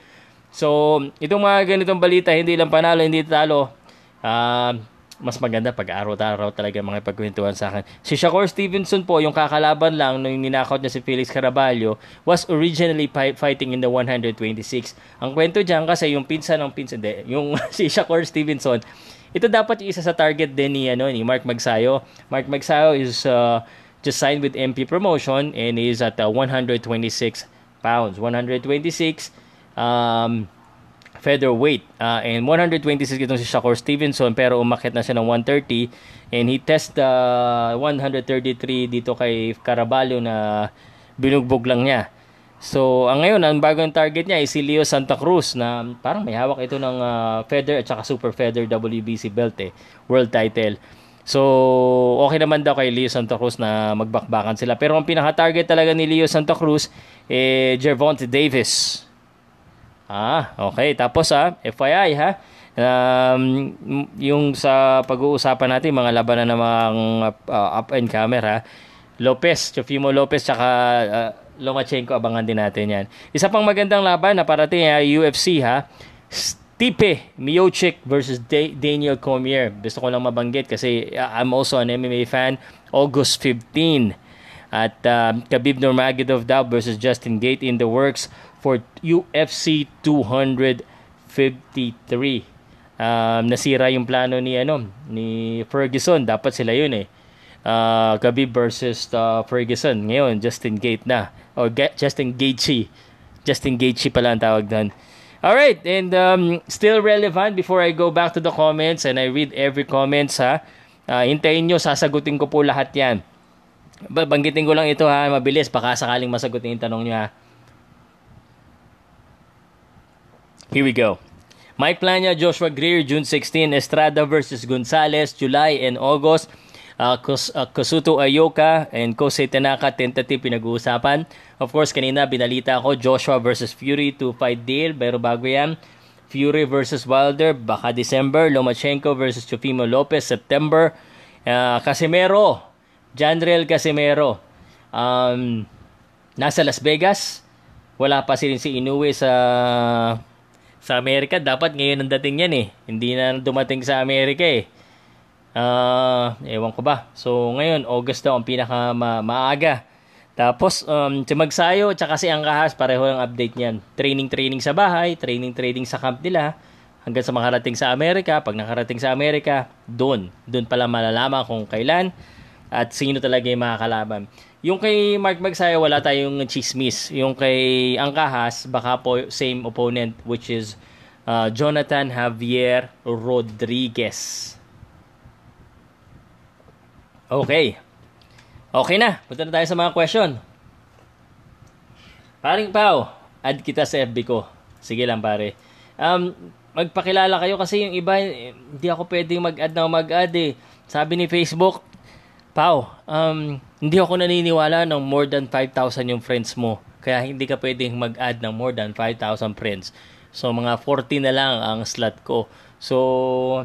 So, itong mga ganitong balita, hindi lang panalo, hindi talo. Uh, mas maganda pag araw-araw talaga mga pagkwentuhan sa akin. Si Shakur Stevenson po, yung kakalaban lang nung ninakaut niya si Felix Caraballo, was originally fighting in the 126. Ang kwento diyan kasi yung pinsan ng pinsan, de, yung si Shakur Stevenson, ito dapat isa sa target din ni, ano, ni Mark Magsayo. Mark Magsayo is uh, just signed with MP Promotion and is at uh, 126 pounds. 126 um, featherweight. Uh, and 126 itong si Shakur Stevenson pero umakit na siya ng 130 and he test uh, 133 dito kay Caraballo na binugbog lang niya. So, ang ngayon, ang bagong target niya ay si Leo Santa Cruz na parang may hawak ito ng uh, feather at saka super feather WBC belt eh, world title. So, okay naman daw kay Leo Santa Cruz na magbakbakan sila. Pero ang pinaka-target talaga ni Leo Santa Cruz, eh, Gervonta Davis. Ah, okay. Tapos ha, FYI ha, um, yung sa pag-uusapan natin, mga labanan ng mga uh, up and camera, Lopez, Chofimo Lopez, tsaka uh, Lomachenko, abangan din natin yan. Isa pang magandang laban na parating ha, UFC ha, Stipe Miocic versus da- Daniel Cormier. Gusto ko lang mabanggit kasi I'm also an MMA fan. August 15. At uh, Khabib Nurmagomedov versus Justin Gate in the works for UFC 253. Um, nasira yung plano ni ano ni Ferguson. Dapat sila yun eh. Uh, Khabib versus uh, Ferguson. Ngayon, Justin Gate na. O Justin Gaethje. Justin Gaethje pala ang tawag doon. All right, and um, still relevant before I go back to the comments and I read every comments ha. Uh, hintayin nyo, sasagutin ko po lahat yan. Banggitin ko lang ito ha, mabilis, baka sakaling masagutin yung tanong nyo ha. Here we go. Mike Plania, Joshua Greer, June 16, Estrada versus Gonzalez, July and August uh, Kos, uh, Kosuto Ayoka and Kosei Tanaka tentative pinag-uusapan. Of course, kanina binalita ako Joshua versus Fury to fight deal. Pero bago yan, Fury versus Wilder, baka December. Lomachenko versus Chofimo Lopez, September. Uh, Casimero, Janrel Casimero. Um, nasa Las Vegas. Wala pa si si Inoue sa sa Amerika. Dapat ngayon ang dating yan eh. Hindi na dumating sa Amerika eh. Uh, ewan ko ba. So, ngayon, August daw ang pinaka ma- maaga. Tapos, um, si Magsayo, tsaka si Angkahas, pareho ang update niyan. Training-training sa bahay, training-training sa camp nila, hanggang sa makarating sa Amerika. Pag nakarating sa Amerika, doon. Doon pala malalaman kung kailan at sino talaga yung makakalaban. Yung kay Mark Magsayo, wala tayong chismis. Yung kay Angkahas, baka po same opponent, which is uh, Jonathan Javier Rodriguez. Okay. Okay na. Punta na tayo sa mga question. Paring Pao, add kita sa FB ko. Sige lang pare. Um, magpakilala kayo kasi yung iba, hindi ako pwedeng mag-add na mag-add eh. Sabi ni Facebook, Pao, um, hindi ako naniniwala ng more than 5,000 yung friends mo. Kaya hindi ka pwedeng mag-add ng more than 5,000 friends. So, mga 40 na lang ang slot ko. So,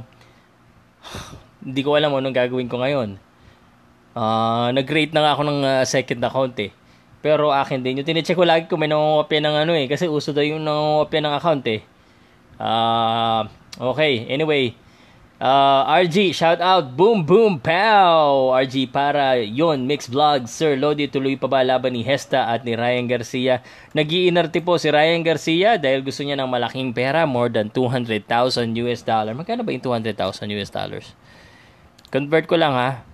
hindi ko alam anong gagawin ko ngayon. Uh, nag-rate na nga ako ng uh, second account eh. Pero akin din. Yung tinecheck ko lagi kung may nangungopya ng ano eh. Kasi uso daw yung nangungopya ng account eh. Uh, okay, anyway. Uh, RG, shout out. Boom, boom, pow! RG, para yon Mix Vlog. Sir Lodi, tuloy pa ba laban ni Hesta at ni Ryan Garcia? Nagiinarte po si Ryan Garcia dahil gusto niya ng malaking pera, more than 200,000 US dollar. Magkano ba yung 200,000 US dollars? Convert ko lang ha.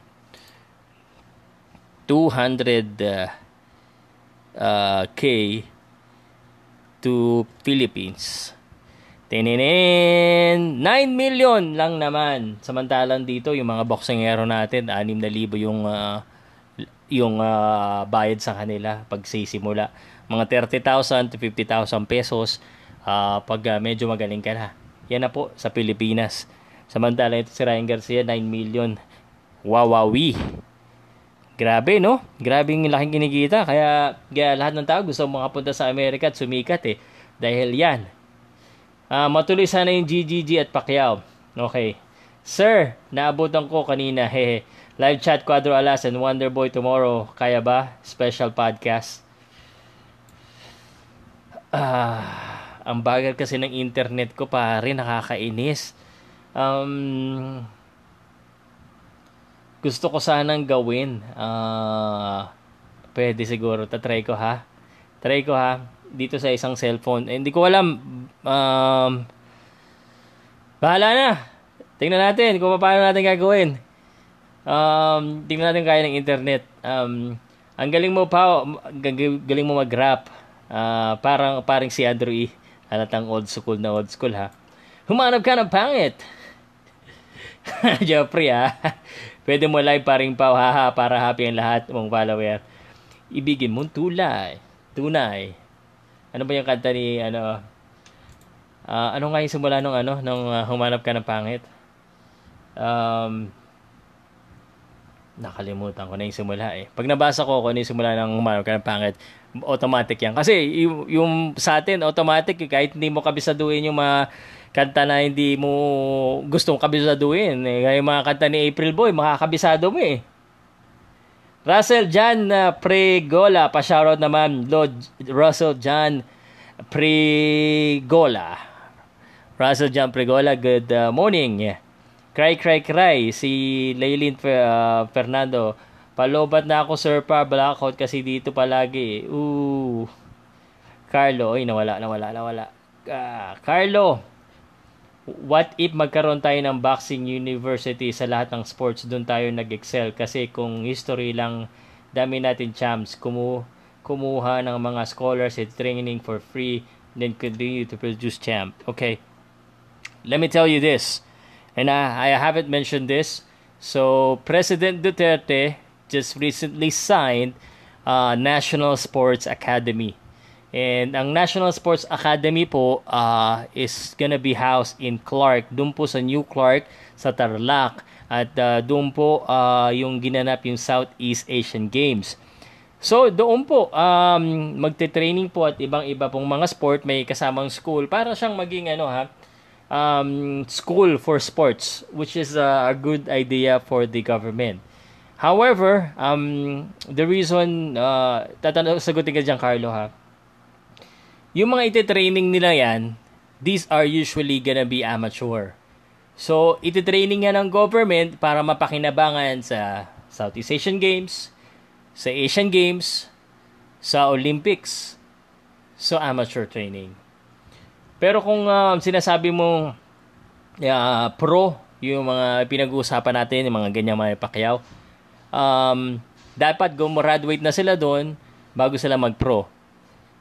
200 uh, uh, K to Philippines. Tininin, 9 million lang naman. Samantalang dito, yung mga boxingero natin, 6,000 yung uh, yung uh, bayad sa kanila pag sisimula. Mga 30,000 to 50,000 pesos uh, pag uh, medyo magaling ka na. Yan na po sa Pilipinas. Samantala ito si Ryan Garcia, 9 million. Wawawi. Grabe, no? Grabe yung laking kinikita. Kaya, kaya lahat ng tao gusto makapunta sa Amerika at sumikat eh. Dahil yan. Uh, matuloy sana yung GGG at Pacquiao. Okay. Sir, naabutan ko kanina. Hehe. Live chat Quadro Alas and Wonderboy tomorrow. Kaya ba? Special podcast. Ah, ang bagal kasi ng internet ko pare, nakakainis. Um, gusto ko sanang gawin. Uh, pwede siguro. Tatry ko ha. Try ko ha. Dito sa isang cellphone. Eh, hindi ko alam. Um, bahala na. Tingnan natin kung paano natin gagawin. Um, tingnan natin kaya ng internet. Um, ang galing mo pa, galing mo mag-rap. Uh, parang, parang si Andrew E. Halatang old school na old school ha. Humanap ka ng pangit. Jeffrey ha. Pwede mo live paring pau haha para happy ang lahat mong follower. Ibigin mo tulay. Tunay. Ano ba yung kanta ni ano uh, ano nga yung simula nung ano nung uh, humanap ka ng pangit? Um Nakalimutan ko na yung simula eh. Pag nabasa ko kung ano yung simula ng Mario Kart pangit, automatic yan. Kasi yung, yung sa atin, automatic, eh, kahit hindi mo kabisaduhin yung mga kanta na hindi mo gustong kabisaduhin. Eh, yung mga kanta ni April Boy, makakabisado mo eh. Russell John uh, Pregola, pa-shoutout naman, Lord Russell John Pregola. Russell John Pregola, good uh, morning. Cry, cry, cry. Si Laylin uh, Fernando, palobat na ako sir pa, blackout kasi dito palagi. Ooh. Carlo, ay nawala, nawala, nawala. Uh, Carlo, what if magkaroon tayo ng boxing university sa lahat ng sports doon tayo nag-excel? Kasi kung history lang dami natin champs kumu kumuha ng mga scholars at training for free then continue to produce champ. Okay. Let me tell you this and I, I haven't mentioned this. So President Duterte just recently signed uh, National Sports Academy And ang National Sports Academy po uh, is gonna be housed in Clark, doon po sa New Clark sa Tarlac. At uh, doon po uh, yung ginanap yung Southeast Asian Games. So doon po um, magte-training po at ibang-iba pong mga sport may kasamang school para siyang maging ano ha um, school for sports which is uh, a good idea for the government. However, um, the reason uh, tatanong sagutin ka diyan Carlo ha yung mga iti-training nila yan, these are usually gonna be amateur. So, iti-training yan ng government para mapakinabangan sa Southeast Asian Games, sa Asian Games, sa Olympics. So, amateur training. Pero kung uh, sinasabi mo uh, pro, yung mga pinag-uusapan natin, yung mga ganyan mga pakyaw, um, dapat gumraduate na sila doon bago sila mag-pro.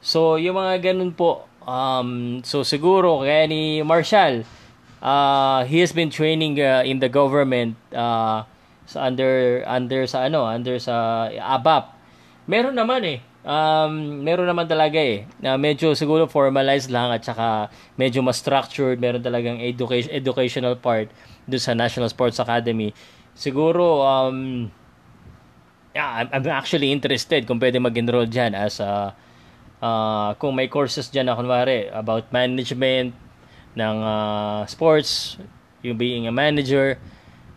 So, yung mga ganun po, um, so siguro kaya ni Marshall, uh, he has been training uh, in the government uh, sa under under sa ano, under sa ABAP. Meron naman eh. Um, meron naman talaga eh. Na medyo siguro formalized lang at saka medyo mas structured, meron talagang education educational part do sa National Sports Academy. Siguro um yeah, I'm, I'm actually interested kung pwede mag-enroll diyan as a uh, kung may courses dyan na kunwari about management ng uh, sports, yung being a manager.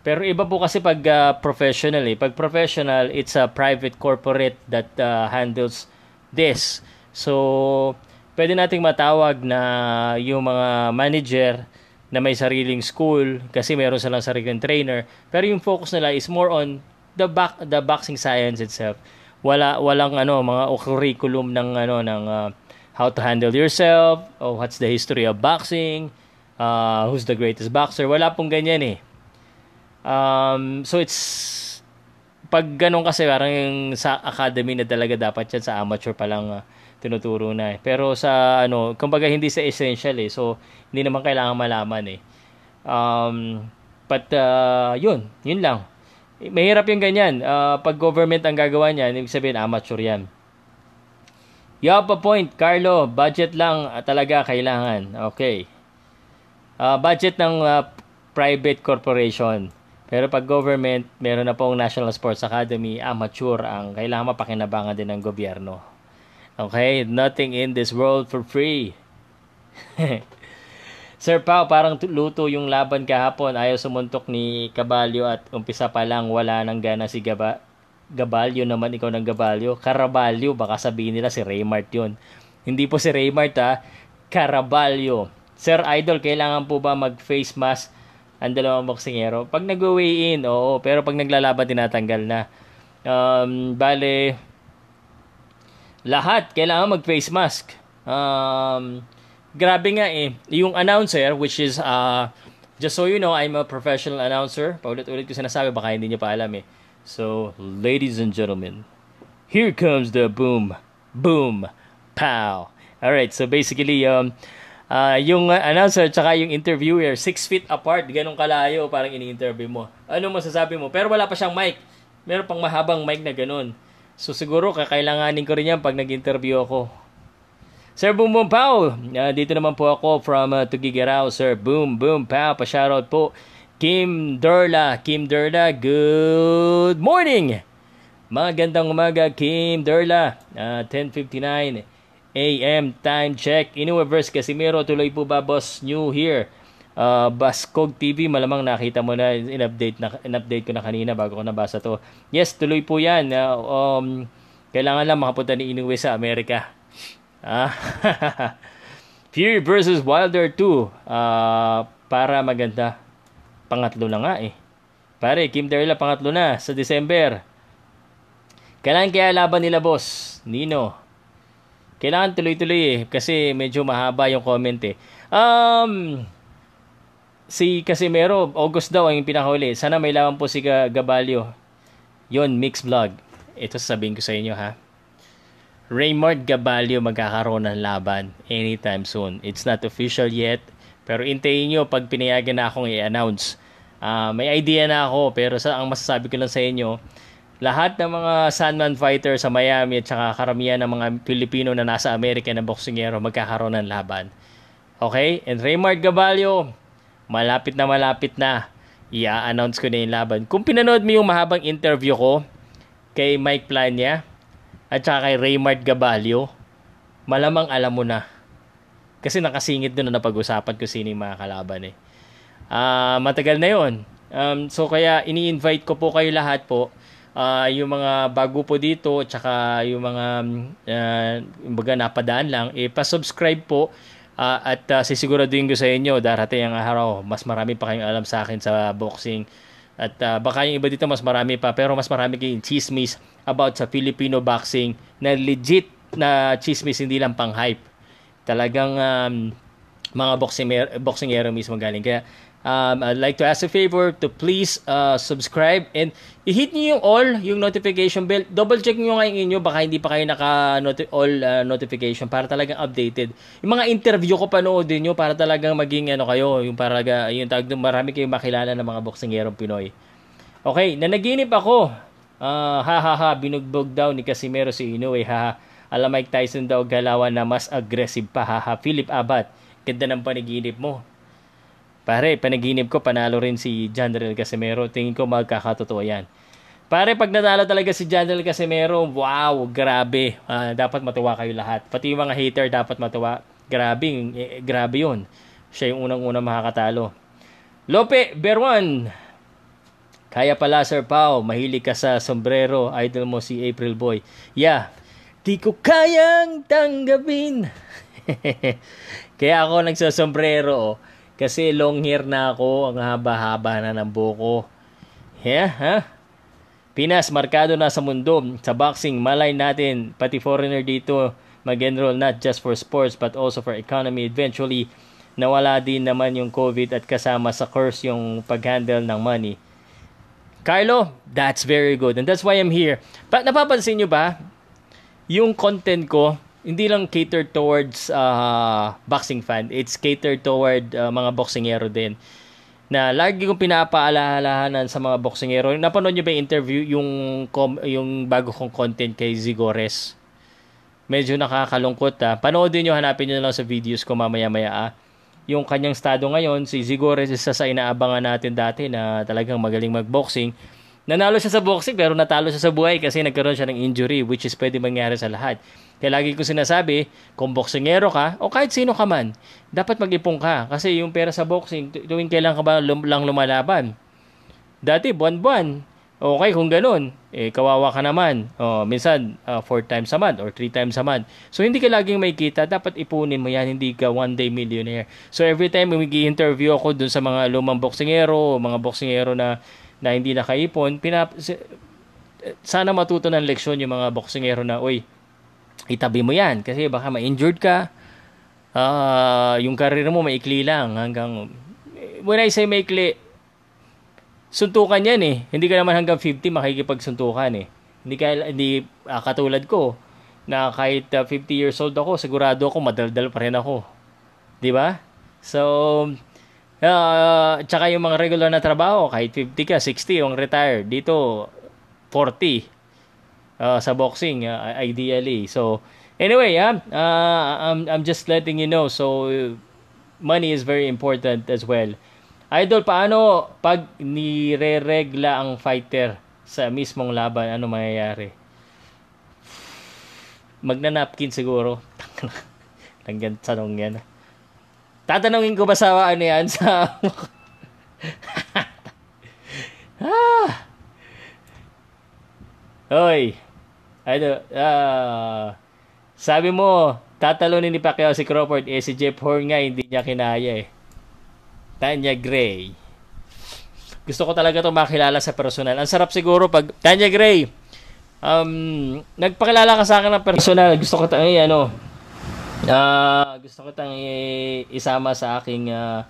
Pero iba po kasi pag uh, professional eh. Pag professional, it's a private corporate that uh, handles this. So, pwede nating matawag na yung mga manager na may sariling school kasi meron silang sariling trainer. Pero yung focus nila is more on the back the boxing science itself wala walang ano mga curriculum ng ano ng uh, how to handle yourself or what's the history of boxing uh, who's the greatest boxer wala pong ganyan eh um, so it's pag ganun kasi parang yung sa academy na talaga dapat yan sa amateur pa lang uh, tinuturo na eh. Pero sa ano, kumbaga hindi sa essential eh. So hindi naman kailangan malaman eh. Um, but uh, yun, yun lang. Mahirap yung ganyan. Uh, pag government ang gagawa niyan, ibig sabihin amateur yan. You have a point, Carlo. Budget lang uh, talaga kailangan. Okay. Uh, budget ng uh, private corporation. Pero pag government, meron na pong National Sports Academy, amateur ang kailangan mapakinabangan din ng gobyerno. Okay? Nothing in this world for free. Sir Pao, parang luto yung laban kahapon. Ayaw sumuntok ni Caballo at umpisa pa lang wala nang gana si Gaba Gabalyo naman ikaw ng Gabalyo. Caraballo, baka sabihin nila si Raymart yun. Hindi po si Raymart ha, Caraballo. Sir Idol, kailangan po ba mag-face mask ang dalawang boksingero? Pag nag-weigh in, oo. Pero pag naglalaban, tinatanggal na. Um, bale, lahat kailangan mag-face mask. Um, grabe nga eh. Yung announcer, which is, uh, just so you know, I'm a professional announcer. Paulit-ulit ko sinasabi, baka hindi niyo pa alam eh. So, ladies and gentlemen, here comes the boom, boom, pow. Alright, so basically, um, uh, yung announcer tsaka yung interviewer, six feet apart, ganun kalayo, parang ini-interview mo. Ano masasabi mo? Pero wala pa siyang mic. Meron pang mahabang mic na ganun. So siguro kakailanganin ko rin yan pag nag-interview ako Sir Boom Boom Pow, uh, dito naman po ako from uh, Tugigaraw, Sir Boom Boom Pow, pa-shoutout po Kim Derla. Kim Derla, good morning! Magandang umaga, Kim Derla. Uh, 10.59 a.m. time check. Iniverse Casimiro, tuloy po ba boss new here? Uh, Baskog TV, malamang nakita mo na, in-update, na, in-update ko na kanina bago ko nabasa to. Yes, tuloy po yan. Uh, um, kailangan lang makapunta ni Inoue sa Amerika. Ah, Fury versus Wilder 2. Uh, para maganda pangatlo na nga eh. Pare, Kim Derla pangatlo na sa December. Kailangan kaya laban nila boss, Nino. Kailangan tuloy-tuloy eh kasi medyo mahaba yung comment eh. Um, si Casimero, August daw ang pinakahuli. Sana may laban po si Gabalio. Yon mix vlog. Ito sasabihin ko sa inyo ha. Raymond Gabalio magkakaroon ng laban anytime soon. It's not official yet pero intayin nyo pag pinayagan na akong i-announce. Uh, may idea na ako pero sa ang masasabi ko lang sa inyo, lahat ng mga Sandman fighter sa Miami at saka karamihan ng mga Pilipino na nasa Amerika na boksingero magkakaroon ng laban. Okay? And Raymond Gabalio, malapit na malapit na. I-announce ko na yung laban. Kung pinanood mo yung mahabang interview ko kay Mike Plania at saka kay Raymond Gabalio, malamang alam mo na. Kasi nakasingit doon na napag-usapan ko sino yung mga kalaban eh. Uh, matagal na yon. Um, so kaya ini-invite ko po kayo lahat po. Uh, yung mga bago po dito tsaka yung mga uh, baga napadaan lang eh pa-subscribe po. Uh, at uh, sisiguraduhin ko sa inyo darating ang araw mas marami pa kayong alam sa akin sa boxing. At uh, baka yung iba dito mas marami pa pero mas marami kayong chismis about sa Filipino boxing na legit na chismis hindi lang pang hype Talagang um, mga boxingero, boxingero mismo galing. Kaya um, I'd like to ask a favor to please uh, subscribe and i-hit niyo yung all, yung notification bell. Double check niyo nga inyo, baka hindi pa kayo naka all uh, notification para talagang updated. Yung mga interview ko panoodin niyo para talagang maging ano kayo, yung para yung tag marami kayong makilala ng mga boksingerong Pinoy. Okay, nanaginip ako. Uh, ha ha ha, binugbog daw ni Casimero si Inoue. Ha ha. Alam Mike Tyson daw galawan na mas aggressive pa. Haha, Philip Abad, ganda ng panaginip mo. Pare, panaginip ko, panalo rin si Del Casimero. Tingin ko magkakatotoo yan. Pare, pag natalo talaga si Del Casimero, wow, grabe. Uh, dapat matuwa kayo lahat. Pati yung mga hater dapat matuwa. Grabe, eh, grabe yun. Siya yung unang-unang makakatalo. Lope Berwan. Kaya pala, Sir Pao, mahilig ka sa sombrero. Idol mo si April Boy. Yeah, Di ko kayang tanggapin. Kaya ako nagsasombrero oh, kasi long hair na ako, ang haba-haba na ng buko. Yeah, ha? Pinas, markado na sa mundo. Sa boxing, malay natin, pati foreigner dito, mag-enroll not just for sports but also for economy. Eventually, nawala din naman yung COVID at kasama sa curse yung pag-handle ng money. Carlo, that's very good. And that's why I'm here. Pa napapansin nyo ba, yung content ko, hindi lang catered towards uh, boxing fan. It's catered toward uh, mga boxingero din. Na lagi kong pinapaalaalahanan sa mga boxingero. Napanood niyo ba yung interview, yung, com, yung bago kong content kay Zigores? Medyo nakakalungkot ha. Ah. Panoodin niyo, hanapin niyo lang sa videos ko mamaya-maya ah. Yung kanyang estado ngayon, si Zigores isa sa inaabangan natin dati na talagang magaling magboxing Nanalo siya sa boxing pero natalo siya sa buhay kasi nagkaroon siya ng injury which is pwede mangyari sa lahat. Kaya lagi ko sinasabi, kung boksingero ka o kahit sino ka man, dapat mag-ipong ka kasi yung pera sa boxing, tuwing kailan ka ba lum- lang lumalaban? Dati buwan-buwan. Okay, kung ganun, eh, kawawa ka naman. Oh, minsan, uh, four times a month or three times a month. So, hindi ka laging may kita. Dapat ipunin mo yan. Hindi ka one day millionaire. So, every time mag interview ako dun sa mga lumang boksingero, mga boksingero na na hindi nakaipon, pinap sana matuto ng leksyon yung mga boksingero na, oy, itabi mo yan kasi baka ma-injured ka. Uh, yung career mo maikli lang hanggang when I say maikli, suntukan yan eh. Hindi ka naman hanggang 50 makikipagsuntukan eh. Hindi ka hindi uh, katulad ko na kahit uh, ah, 50 years old ako, sigurado ako madaldal pa rin ako. 'Di ba? So Uh, tsaka yung mga regular na trabaho, kahit 50 ka, 60 yung retire. Dito, 40 uh, sa boxing, uh, ideally. So, anyway, yeah, uh, I'm, I'm just letting you know. So, money is very important as well. Idol, paano pag nire-regla ang fighter sa mismong laban, ano mangyayari? Magna-napkin siguro. Langgan tanong yan. Tatanungin ko ba sa ano yan sa ah. Hoy. Ano, ah, sabi mo, tatalunin ni Pacquiao si Crawford, eh si Jeff Horn nga, hindi niya kinaya eh. Tanya Gray. Gusto ko talaga to makilala sa personal. Ang sarap siguro pag, Tanya Gray, um, nagpakilala ka sa akin ng personal. Gusto ko tang, eh, ano, uh, gusto ko tang isama sa aking, uh,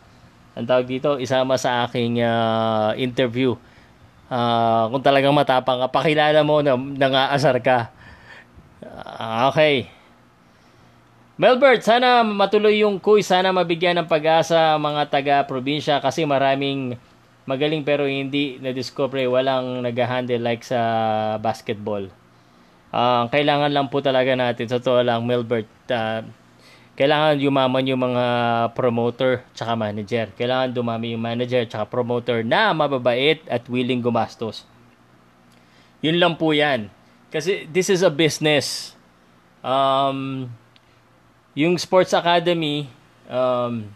ang tawag dito, isama sa aking uh, interview. Uh, kung talagang matapang ka, pakilala mo na nangaasar ka. Uh, okay. Melbert, sana matuloy yung quiz. Sana mabigyan ng pag-asa mga taga-probinsya kasi maraming magaling pero hindi na-discover. Walang nag-handle like sa basketball. Uh, kailangan lang po talaga natin, sa to lang, Melbert, uh, kailangan yumaman yung mga promoter tsaka manager. Kailangan dumami yung manager tsaka promoter na mababait at willing gumastos. Yun lang po yan. Kasi this is a business. Um, yung sports academy, um,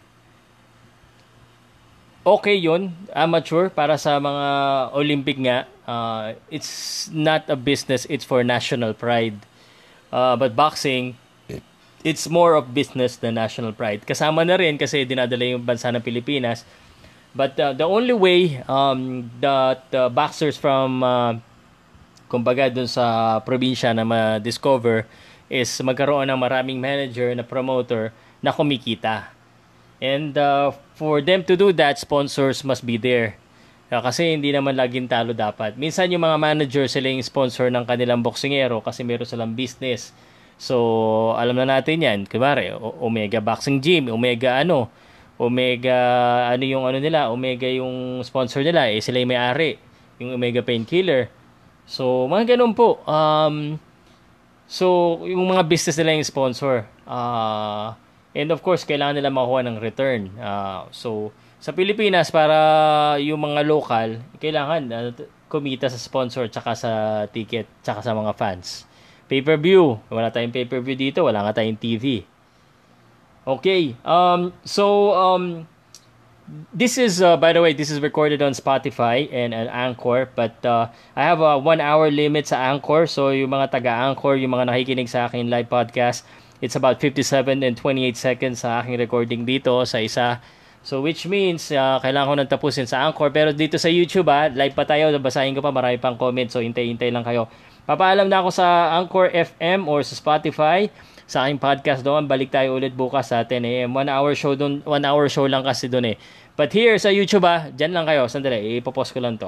okay yun, amateur, para sa mga Olympic nga. Uh, it's not a business, it's for national pride. Uh, but boxing, it's more of business than national pride. Kasama na rin kasi dinadala yung bansa ng Pilipinas. But uh, the only way um, that uh, boxers from, uh, kumbaga dun sa probinsya na ma-discover is magkaroon ng maraming manager na promoter na kumikita. And uh, for them to do that, sponsors must be there. Uh, kasi hindi naman laging talo dapat. Minsan yung mga manager sila yung sponsor ng kanilang boksingero kasi meron silang business. So, alam na natin yan. Kumari, Omega Boxing Gym, Omega ano, Omega, ano yung ano nila, Omega yung sponsor nila, eh sila yung may-ari, yung Omega Painkiller. So, mga ganun po. Um, So, yung mga business nila yung sponsor. Uh, and of course, kailangan nila makuha ng return. Uh, so, sa Pilipinas, para yung mga local, kailangan uh, kumita sa sponsor, tsaka sa ticket, tsaka sa mga fans. Pay-per-view. Wala tayong pay-per-view dito. Wala nga tayong TV. Okay. Um, so, um, this is uh, by the way this is recorded on Spotify and, and Anchor but uh, I have a one hour limit sa Anchor. So yung mga taga Anchor yung mga nakikinig sa akin live podcast it's about 57 and 28 seconds sa aking recording dito sa isa. So which means uh, kailangan ko nang tapusin sa Anchor. Pero dito sa YouTube ah, live pa tayo. Basahin ko pa marami pang comments so hintay-hintay lang kayo. Papaalam na ako sa Anchor FM or sa Spotify sa aking podcast doon. Balik tayo ulit bukas sa 10 a.m. One hour show doon. One hour show lang kasi doon eh. But here sa YouTube ah, dyan lang kayo. Sandali, ipopost ko lang to.